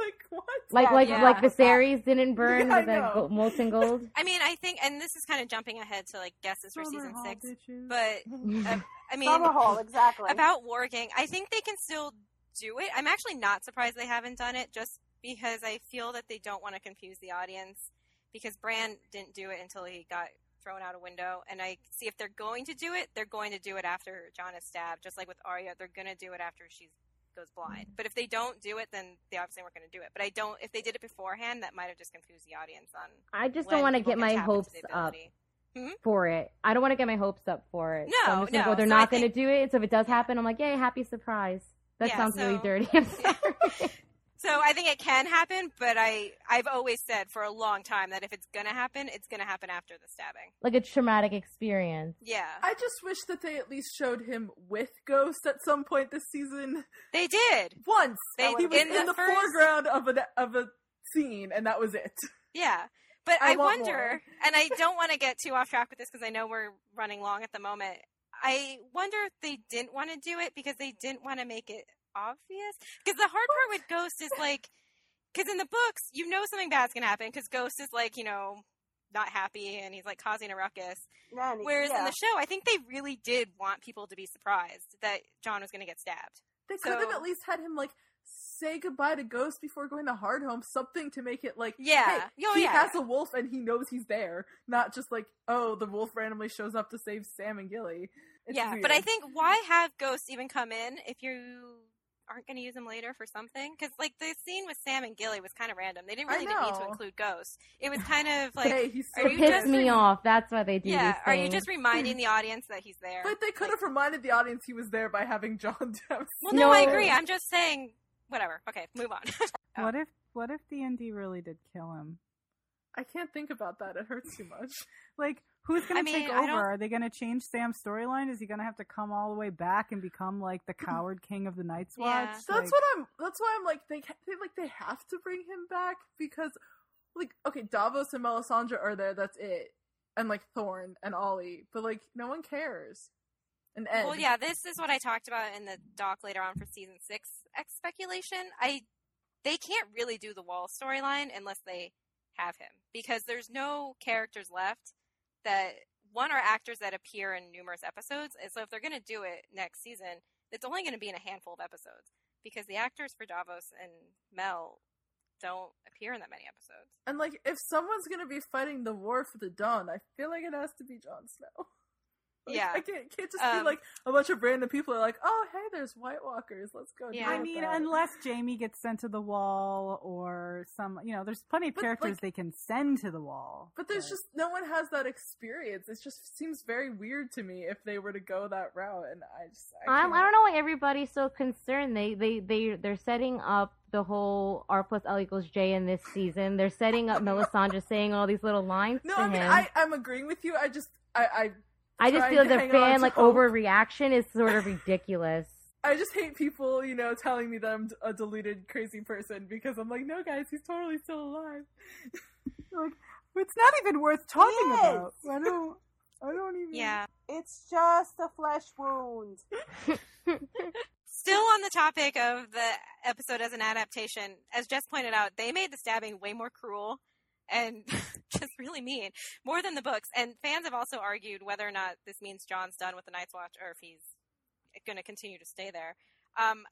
I was [LAUGHS] like, what? Like Yeah, like yeah. like Viserys didn't burn Yeah, I with that know. go- molten [LAUGHS] gold. I mean, I think, and this is kind of jumping ahead to like guesses for season Summer six, bitches. but [LAUGHS] uh, I mean, Summer Hall, exactly. about warging, I think they can still do it. I'm actually not surprised they haven't done it, just because I feel that they don't want to confuse the audience. Because Bran didn't do it until he got thrown out a window, and I see if they're going to do it, they're going to do it after Jon is stabbed, just like with Arya. They're going to do it after she goes blind. But if they don't do it, then they obviously weren't going to do it. But I don't. If they did it beforehand, that might have just confused the audience on. I just don't want to get my hopes up. ability. Hmm? for it. I don't want to get my hopes up for it. so I'm No, just gonna no. go, they're So not going to do it. So if it does happen, I'm like, yay, happy surprise. That Yeah, sounds really dirty. I'm [LAUGHS] sorry. So I think it can happen, but I I've always said for a long time that if it's gonna happen, it's gonna happen after the stabbing. like a traumatic experience. Yeah, I just wish that they at least showed him with Ghost at some point this season. they did. Once They- he was in in, the the, first- foreground of a of a scene, and that was it. Yeah, but I I, wonder, more. [LAUGHS] and I don't want to get too off track with this because I know we're running long at the moment. I wonder if they didn't want to do it because they didn't want to make it obvious. Because the hard part with Ghost is like, because in the books, you know something bad's gonna happen because Ghost is like, you know, not happy and he's like causing a ruckus. Yeah, Whereas in the show, I think they really did want people to be surprised that Jon was to get stabbed. They could have at least had him like say goodbye to Ghost before going to Hardhome. Something to make it like, Yeah. hey, Oh, he yeah. has a wolf and he knows he's there. Not just like, oh, the wolf randomly shows up to save Sam and Gilly. It's yeah, weird. but I think why have Ghost even come in if you aren't going to use him later for something? Because like the scene with Sam and Gilly was kind of random. They didn't really need to include ghosts. It was kind of [LAUGHS] like, hey, he's so are It pissed just- me off. That's why they do yeah, these are you just reminding [CLEARS THROAT] the audience that he's there? But they could have reminded the audience he was there by having Jon [LAUGHS] Dempsey. well, no, I agree. I'm just saying, whatever. Okay, move on. [LAUGHS] Oh. What if what if D and D really did kill him? I can't think about that. It hurts too much. Like, who's gonna I mean, take over? Are they gonna change Sam's storyline? Is he gonna have to come all the way back and become like the hmm. coward king of the Night's Yeah. Watch? That's Like, what I'm. That's why I'm like they, they like they have to bring him back because like okay Davos and Melisandre are there. That's it, and like Thorne and Olly, but like no one cares. And Edd. Well, yeah, this is what I talked about in the doc later on for season six X speculation. I they can't really do the wall storyline unless they have him because there's no characters left that one are actors that appear in numerous episodes, and so if they're going to do it next season, it's only going to be in a handful of episodes because the actors for Davos and Mel don't appear in that many episodes. And like if someone's gonna be fighting the war for the Dawn, I feel like it has to be Jon Snow. [LAUGHS] [LAUGHS] Like, Yeah. I can't, can't just Um, be like a bunch of random people are like, oh, hey, there's White Walkers. Let's go. Yeah. I mean, that." unless Jaime gets sent to the wall or some, you know, there's plenty of But, characters like- they can send to the wall. But there's just no one has that experience. It just seems very weird to me if they were to go that route, and I just I, I'm, can't- I don't know why everybody's so concerned. They they they they're setting up the whole R plus L equals J in this season. They're setting up Melisandre saying all these little lines No, to I mean him. I I'm agreeing with you. I just I I I just feel to the fan like hope. overreaction is sort of ridiculous. [LAUGHS] I just hate people, you know, telling me that I'm a deluded crazy person because I'm like, no, guys, he's totally still alive. [LAUGHS] Like, it's not even worth talking about. I don't. I don't even. Yeah. It's just a flesh wound. [LAUGHS] Still on the topic of the episode as an adaptation, as Jess pointed out, they made the stabbing way more cruel and [LAUGHS] just really mean, more than the books. And fans have also argued whether or not this means Jon's done with the Night's Watch or if he's going to continue to stay there. Um,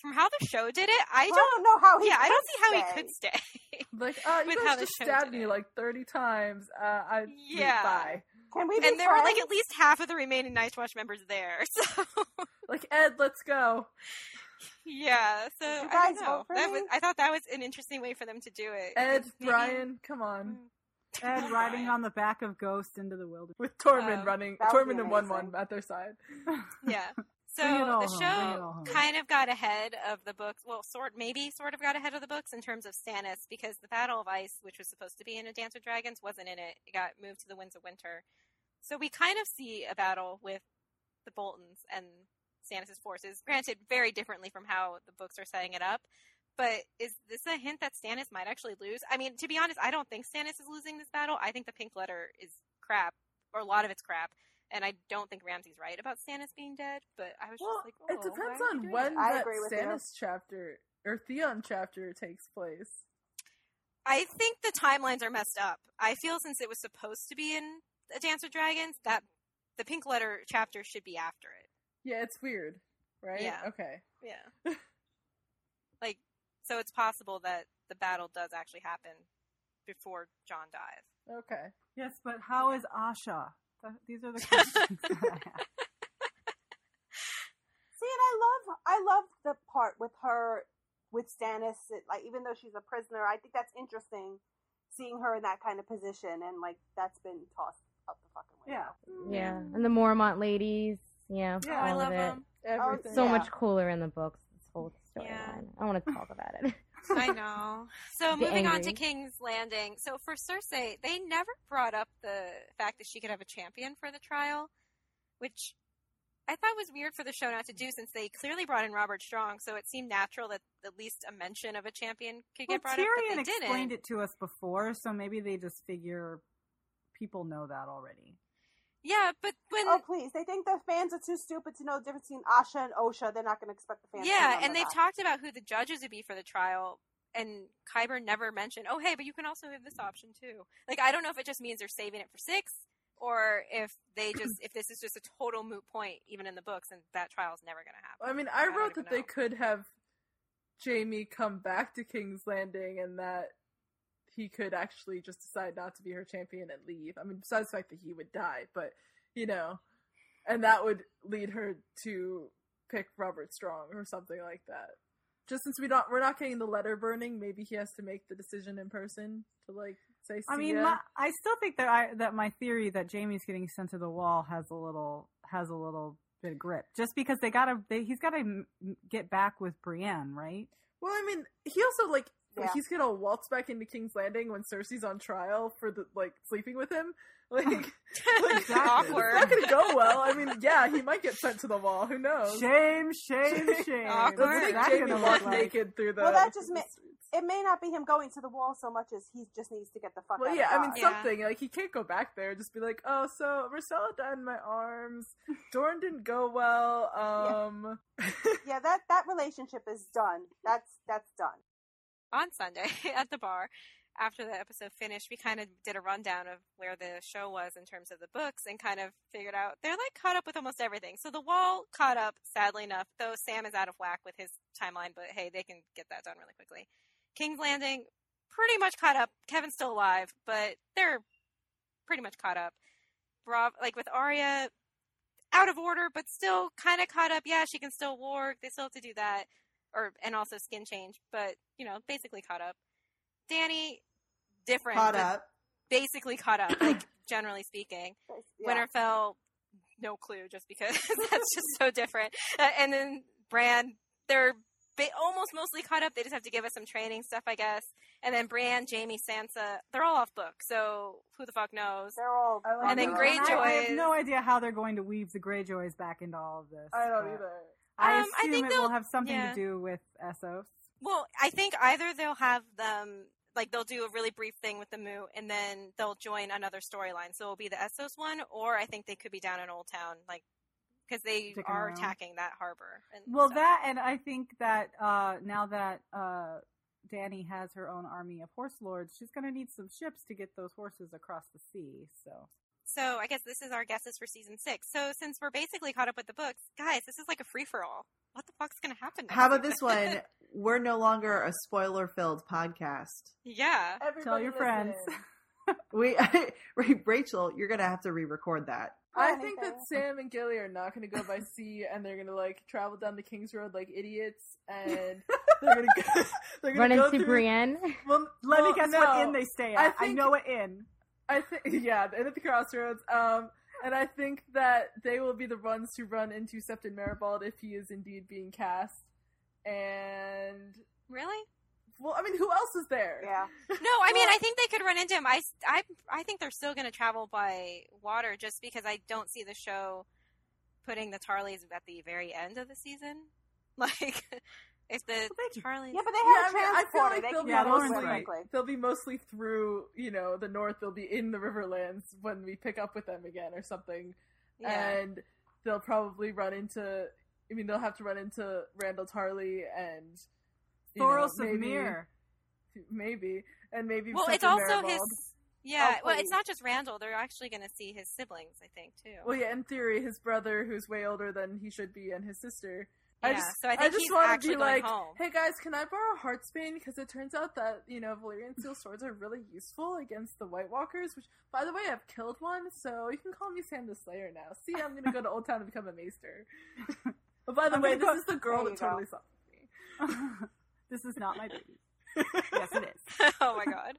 from how the show did it, I I don't. don't know how he. Yeah, I don't could see how stay. he could stay. [LAUGHS] Like, uh, [LAUGHS] you With how guys just stabbed me it. like 30 times. Uh, I Yeah. bye. Can we be and there were like at least half of the remaining Night's Watch members there. So Like Edd, let's go. Yeah, so Did you I guys don't know. vote for That me? was, I thought that was an interesting way for them to do it. Edd, Maybe- Mm. Brian, come on. Edd [LAUGHS] riding on the back of Ghost into the wilderness. With Tormund Um, running, that would be Tormund and Wun Wun at their side. [LAUGHS] Yeah. So Bring it all the home, bring it all show kind of got ahead of the books. Well, sort maybe sort of got ahead of the books in terms of Stannis because the Battle of Ice, which was supposed to be in A Dance with Dragons, wasn't in it. It got moved to the Winds of Winter. So we kind of see a battle with the Boltons and Stannis' forces. Granted, very differently from how the books are setting it up. But is this a hint that Stannis might actually lose? I mean, to be honest, I don't think Stannis is losing this battle. I think the Pink Letter is crap, or a lot of it's crap. And I don't think Ramsay's right about Stannis being dead, but I was Well, just like, oh, it depends why are you on when that? I that agree with you. Stannis chapter or Theon chapter takes place. I think the timelines are messed up. I feel since it was supposed to be in A Dance with Dragons, that the Pink Letter chapter should be after it. Yeah, it's weird, right? Yeah. Okay. Yeah. [LAUGHS] like, so it's possible that the battle does actually happen before Jon dies. Okay. Yes, but how is Asha? These are the [LAUGHS] questions. that I have. [LAUGHS] See, and I love, I love the part with her, with Stannis. It, like, even though she's a prisoner, I think that's interesting, seeing her in that kind of position, and like that's been tossed up the fucking window. yeah. Yeah, and the Mormont ladies. Yeah, Yeah, I love of it. them. Oh, Everything. So Yeah. much cooler in the books. This whole storyline. Yeah. I want to talk about it. [LAUGHS] I know. So Get moving on to. King's Landing. So for Cersei, they never brought up the fact that she could have a champion for the trial, which I thought was weird for the show not to do since they clearly brought in Robert Strong, so it seemed natural that at least a mention of a champion could Well, get brought Tyrion up, but they explained didn't. it to us before, so maybe they just figure people know that already. Yeah, but when Oh please! They think the fans are too stupid to know the difference between Asha and Osha. They're not going to expect the fans. to yeah, and they've that. talked about who the judges would be for the trial, and Qyburn never mentioned, oh hey, but you can also have this option too. Like I don't know if it just means they're saving it for six, or if they just [CLEARS THROAT] if this is just a total moot point, even in the books, and that trial's never going to happen. I mean, I don't wrote even that they know. could have Jaime come back to King's Landing and that he could actually just decide not to be her champion and leave. I mean, besides the fact that he would die, but you know, and that would lead her to pick Robert Strong or something like that. Just since we don't, we're not getting the letter burning, maybe he has to make the decision in person to like say. I mean, my, I still think that I that my theory that Jaime's getting sent to the wall has a little has a little bit of grip, just because they gotta they, he's got to get back with Brienne, right? Well, I mean, he also like Yeah. he's gonna waltz back into King's Landing when Cersei's on trial for the like sleeping with him. [LAUGHS] Like, like [LAUGHS] Exactly. Awkward. It's not gonna go well. I mean, yeah, he might get sent to the wall. Who knows? Shame, shame, [LAUGHS] shame. Awkward. Doesn't think Jaime gonna walk like- naked through the. Well, that just the ma- It may not be him going to the wall so much as he just needs to get the fuck out of here. Well, out. yeah, I mean Dodge. Yeah. something like he can't go back there. and Just be like, oh, so Myrcella died in my arms. Dorne didn't go well. Um, yeah, that that relationship is done. That's that's done. On Sunday [LAUGHS] at the bar after the episode finished, we kind of did a rundown of where the show was in terms of the books and kind of figured out they're like caught up with almost everything. So the wall caught up, sadly enough, though Sam is out of whack with his timeline, but hey, they can get that done really quickly. King's Landing, pretty much caught up. Kevan's still alive, but they're pretty much caught up. Like with Arya, out of order, but still kind of caught up. Yeah, she can still walk. They still have to do that, or and also skin change, but you know, basically caught up. Dany, different. Caught but up. Basically caught up, like [CLEARS THROAT] generally speaking. Yeah. Winterfell, no clue, just because [LAUGHS] that's just so different. Uh, and then Bran, they're ba- almost mostly caught up. They just have to give us some training stuff, I guess. And then Bran, Jaime, Sansa, they're all off book, so who the fuck knows? They're all. I like And then that. Greyjoy I have no idea how they're going to weave the Greyjoys back into all of this. I don't but either. I Um, I assume think it will they'll- have something yeah. to do with Essos. Well, I think either they'll have them like they'll do a really brief thing with the Moot, and then they'll join another storyline. So it'll be the Essos one, or I think they could be down in Old Town, like because they Sticking are around. attacking that harbor. Well, so- that and I think that uh, now that uh, Dany has her own army of horse lords, she's going to need some ships to get those horses across the sea. So So I guess this is our guesses for season six. So since we're basically caught up with the books, guys, this is like a free for all. What the fuck's gonna happen? Next How about this [LAUGHS] one? We're no longer a spoiler-filled podcast. yeah. Everybody your listen. friends. [LAUGHS] We, [LAUGHS] Rachel, you're gonna have to re-record that. I think that Sam and Gilly are not going to go by sea, and they're going to like travel down the King's Road like idiots, and they're going to go, they're going to go into through. Brienne. Well, let well, me guess no. what inn they stay at. I, think- know what inn. I think [LAUGHS] yeah, the end of the crossroads. Um, and I think that they will be the ones who run into Septon Maribald if he is indeed being cast. And Really? well, I mean, who else is there? Yeah. [LAUGHS] No, I mean, I think they could run into him. I, I, I think they're still going to travel by water just because I don't see the show putting the Tarlys at the very end of the season. [LAUGHS] Like, if the they- Tarlys. Yeah, but they Yeah, have I mean, I feel transporter. like they they'll can be Yeah, go they'll mostly, run quickly. they'll be mostly through, you know, the north. They'll be in the Riverlands when we pick up with them again or something. yeah. And they'll probably run into, I mean, they'll have to run into Randyll Tarly and you know, Thoros of maybe- Myr. maybe, and maybe. well, it's also Maribald. his. Yeah, Oh, well, it's not just Randyll. They're actually going to see his siblings, I think, too. Well, yeah, in theory, his brother, who's way older than he should be, and his sister. I just, so I think just want to be like, home. hey guys, can I borrow Heartsbane? Because it turns out that you know Valyrian steel [LAUGHS] swords are really useful against the White Walkers. Which, by the way, I've killed one, so you can call me Sam the Slayer now. See, I'm gonna go to Oldtown to become a maester. but by the I'm way, this go- is the [LAUGHS] girl that you go. totally sucked me. [LAUGHS] this is not my baby. yes, it is. oh my god.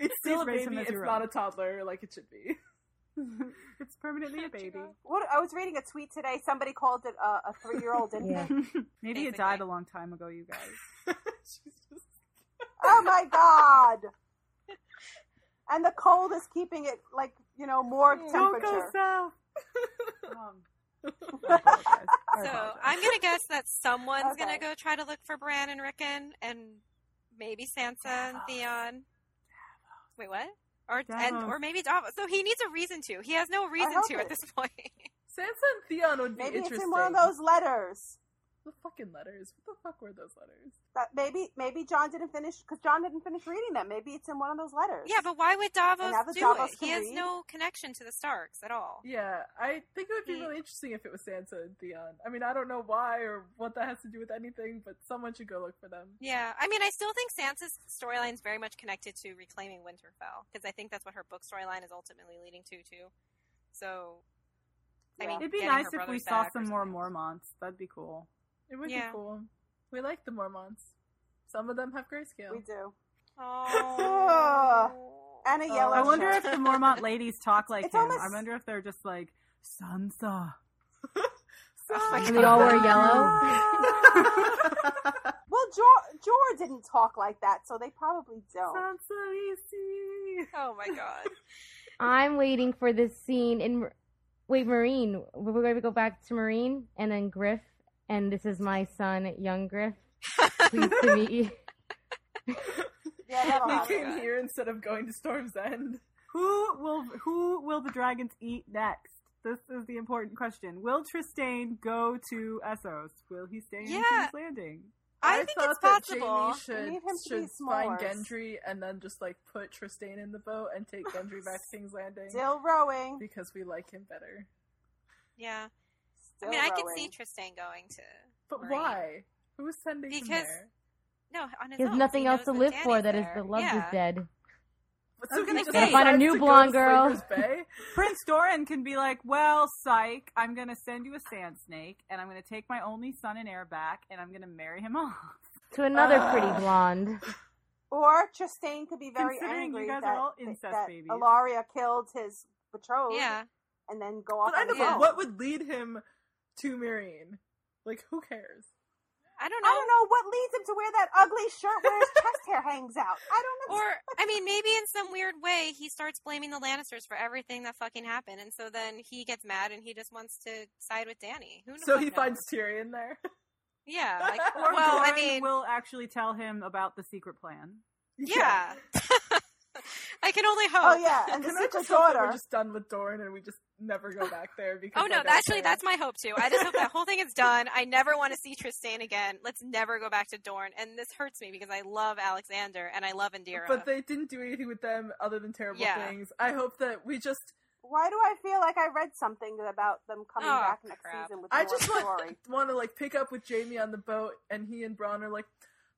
It's still a Please raise him baby. It's not a toddler like it should be. [LAUGHS] it's permanently a baby. What I was reading a tweet today. Somebody called it a, a three-year-old infant. Yeah. [LAUGHS] Maybe it died a long time ago, you guys. [LAUGHS] Just Oh my god! And the cold is keeping it like you know more Don't temperature. go south. um, So. I apologize. I'm going to guess that someone's Okay. going to go try to look for Bran and Rickon, and maybe Sansa and Theon. Wait, what? Or and, Davos. or maybe Davos. So he needs a reason to. He has no reason hope to at this [LAUGHS] point. Sansa and Theon would be Maybe it's in one of those letters. The fucking letters. What the fuck were those letters? That maybe maybe Jon didn't finish because Jon didn't finish reading them. Maybe it's in one of those letters. yeah, but why would Davos now that do Davos it? He has read- no connection to the Starks at all. Yeah, I think it would be He- really interesting if it was Sansa and Theon. I mean, I don't know why or what that has to do with anything, but someone should go look for them. Yeah, I mean, I still think Sansa's storyline is very much connected to reclaiming Winterfell because I think that's what her book storyline is ultimately leading to too. So, I Yeah. mean, It'd be nice if we saw some more something. Mormonts. That'd be cool. It would Yeah. be cool. We like the Mormonts. Some of them have grayscale. we do. Oh. [LAUGHS] And a yellow. I wonder shirt. if the Mormont [LAUGHS] ladies talk like It's him. almost- I wonder if they're just like Sansa. Oh my And they all wear yellow. Well, Jor- Jor didn't talk like that, so they probably don't. Sansa Isi. Oh my god. [LAUGHS] I'm waiting for this scene in. Wait, Meereen. We're going to go back to Meereen and then Griff. And this is my son, young Griff. [LAUGHS] Pleased to meet you. Yeah, we came God. here instead of going to Storm's End. Who will who will the dragons eat next? This is the important question. Will Trystane go to Essos? Will he stay in Yeah. King's Landing? I, think thought it's that possible. Jaime should, need him should be find. Gendry and then just like put Trystane in the boat and take Gendry back to King's Landing Still rowing. because we like him better. Yeah. Still I mean, I could see Trystane going to. But Meereen. why? Who's sending him Because- there? No, on his He has own. nothing He else to live Dany's for. That is the love yeah. is dead. So he gonna just say- Find a new blonde girl. Prince Doran can be like, "Well, psych, I'm gonna send you a sand snake, and I'm gonna take my only son and heir back, and I'm gonna marry him off." To another Ah. pretty blonde. Or Chastain could be very angry you guys that, are all that- incest that babies. Ellaria killed his betrothed Yeah. and then go off But I on know his but own. what would lead him to Meereen? Like, who cares? I don't know. I don't know what leads him to wear that ugly shirt where his chest hair hangs out. I don't know. Or, I mean, maybe in some weird way he starts blaming the Lannisters for everything that fucking happened, and so then he gets mad and he just wants to side with Dany. Who knows? So he finds Tyrion there. Yeah, like, [LAUGHS] Or well, I Doran mean, will actually tell him about the secret plan. yeah. [LAUGHS] I can only oh, hope. Oh yeah, and the Can I secret just hope daughter. we're just done with Dorne and we just never go back there? Because Oh no, I don't actually, care. that's my hope too. I just hope that whole thing is [LAUGHS] done. I never want to see Trystane again. Let's never go back to Dorne. And this hurts me because I love Alexander and I love Indira. But they didn't do anything with them other than terrible Yeah. things. I hope that we just. Why do I feel like I read something about them coming Oh, back next crap. season with I just story? want, want to like pick up with Jaime on the boat, and he and Bronn are like,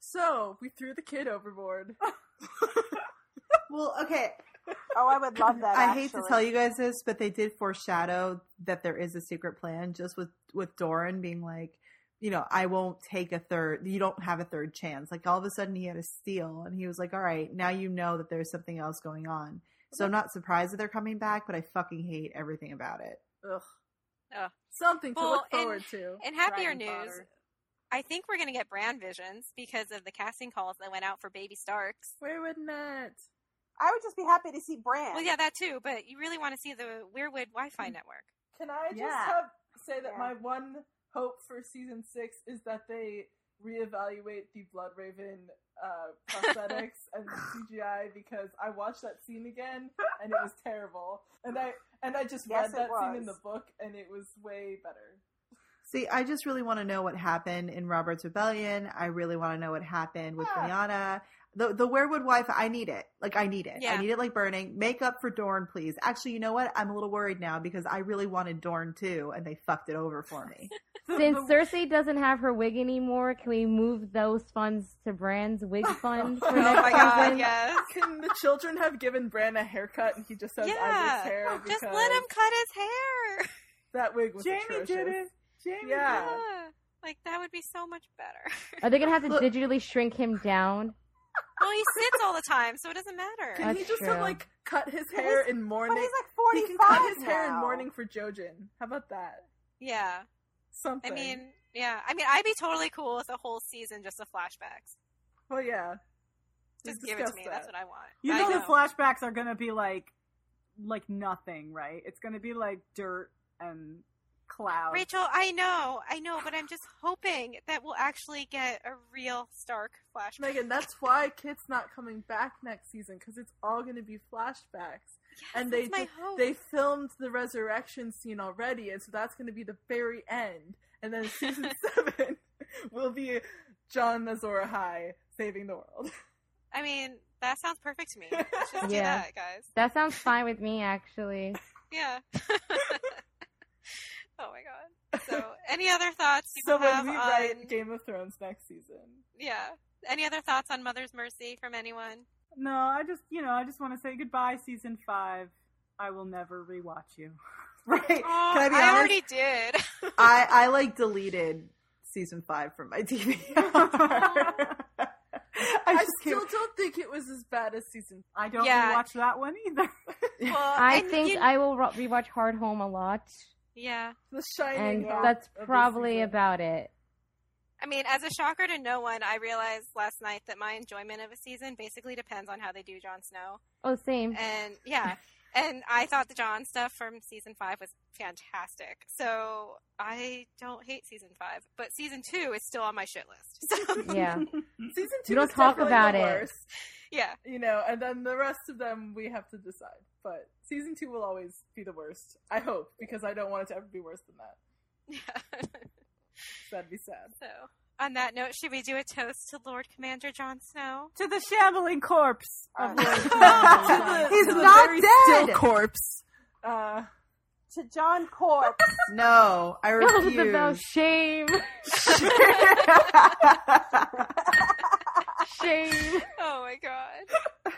"So we threw the kid overboard." [LAUGHS] [LAUGHS] Well, okay. [LAUGHS] Oh, I would love that. I hate to tell you guys this, but they did foreshadow that there is a secret plan just with with Doran being like, you know, I won't take a third. You don't have a third chance. Like all of a sudden he had a steal, and he was like, all right, now you know that there's something else going on. So I'm not surprised that they're coming back, but I fucking hate everything about it. Ugh. Ugh. Something to Well, look and- forward to. And happier Dragon news, fodder. I think we're going to get brand visions because of the casting calls that went out for Baby Starks. Where would not? I would just be happy to see Bran. Well, yeah, that too, but you really want to see the Weirwood Wi-Fi network. Can I just Yeah. have say that Yeah. my one hope for season six is that they reevaluate the Blood Raven uh, [LAUGHS] prosthetics and CGI because I watched that scene again and it was [LAUGHS] terrible, and I and I just Yes, read it that scene in the book and it was way better. See, I just really want to know what happened in Robert's Rebellion. I really want to know what happened with Yeah. Lyanna. The the Weirwood wife, I need it. Like I need it. Yeah. I need it like burning. Make up for Dorne, please. Actually, you know what? I'm a little worried now because I really wanted Dorne too, and they fucked it over for me. [LAUGHS] Since Cersei doesn't have her wig anymore, can we move those funds to Bran's wig [LAUGHS] fund oh for Oh next my god, season? yes. Can the children have given Bran a haircut and he just has Yeah, Isaac's hair? just let him cut his hair. That wig was Jamie atrocious. did it. Jamie Yeah. did it. Yeah. Like that would be so much better. Are they gonna have to Look- digitally shrink him down? Well, he sits all the time, so it doesn't matter. Can he That's just have like cut his hair he's- in but mourning? he's like he forty can cut his hair in now. mourning for Jojen. How about that? Yeah. Something. I mean, yeah. I mean, I'd be totally cool with a whole season just of flashbacks. well, yeah. Just give it to me. that. That's what I want. You I know, the flashbacks are gonna be like, like nothing, right? It's gonna be like dirt and clouds. Rachel, I know, I know, but I'm just hoping that we'll actually get a real Stark flashback. Megan, that's why Kit's not coming back next season because it's all going to be flashbacks. Yes, and they that's my did- hope. they filmed the resurrection scene already, and so that's going to be the very end. And then season [LAUGHS] seven [LAUGHS] will be Jon Azor Ahai saving the world. I mean, that sounds perfect to me. [LAUGHS] Let's just do Yeah. that, guys. That sounds fine with me, actually. Yeah. Oh my god. So, any other [LAUGHS] thoughts you so have when we on? write Game of Thrones next season, Yeah. Any other thoughts on Mother's Mercy from anyone? No, I just, you know, I just want to say goodbye, season five. I will never rewatch you. [LAUGHS] right? Oh, Can I be I honest? already did. [LAUGHS] I I like deleted season five from my TV. I I, still can't. don't think it was as bad as season. I don't Yeah. rewatch that one either. well, I think you- I will ro- rewatch Hardhome a lot, Yeah. The Shining, and of- that's probably about it. I mean, as a shocker to no one, I realized last night that my enjoyment of a season basically depends on how they do Jon Snow. Oh, same. And yeah, [LAUGHS] and I thought the Jon stuff from season five was fantastic. So I don't hate season five, but season two is still on my shit list. [LAUGHS] So Yeah. [LAUGHS] Season two. We don't is talk definitely about the it. worst, yeah, You know, and then the rest of them we have to decide. But season two will always be the worst. I hope because I don't want it to ever be worse than that. yeah. [LAUGHS] That'd be sad. so on that note, should we do a toast to Lord Commander Jon Snow? to the shambling corpse of Uh, Lord [LAUGHS] Commander. the- He's to the not very dead! Still corpse. Uh, To Jon Corpse. [LAUGHS] No, I That was refuse. about shame. Shame. Oh my god.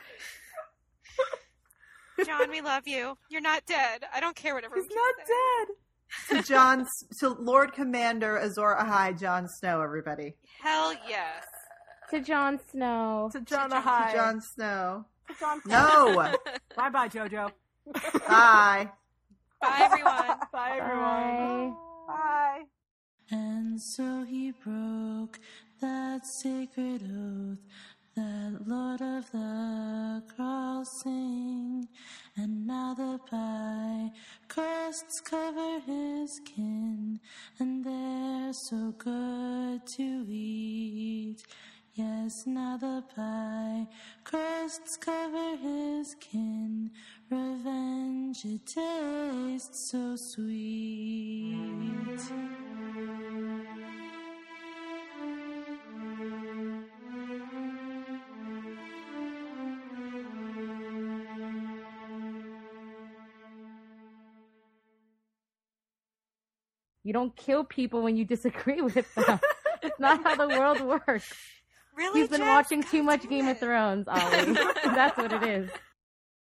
Jon, we love you. You're not dead. I don't care whatever. He's not dead. to Jon, to Lord Commander Azor Ahai, Jon Snow, everybody. Hell yes. To Jon Snow. To Jon Ahai. To Ahai. Jon Snow. To Jon No. [LAUGHS] Bye bye, JoJo. Bye. Bye, everyone. [LAUGHS] Bye, everyone. Bye. Bye. And so he broke that sacred oath that Lord of the Crossing. And now the pie crusts cover his kin, and they're so good to eat. Yes, now the pie crusts cover his kin. Revenge, it tastes so sweet. You don't kill people when you disagree [LAUGHS] with them. it's not how the world works. [LAUGHS] Really? He's been Jeff? watching God too much Game of. Thrones, Olly. [LAUGHS] That's what it is.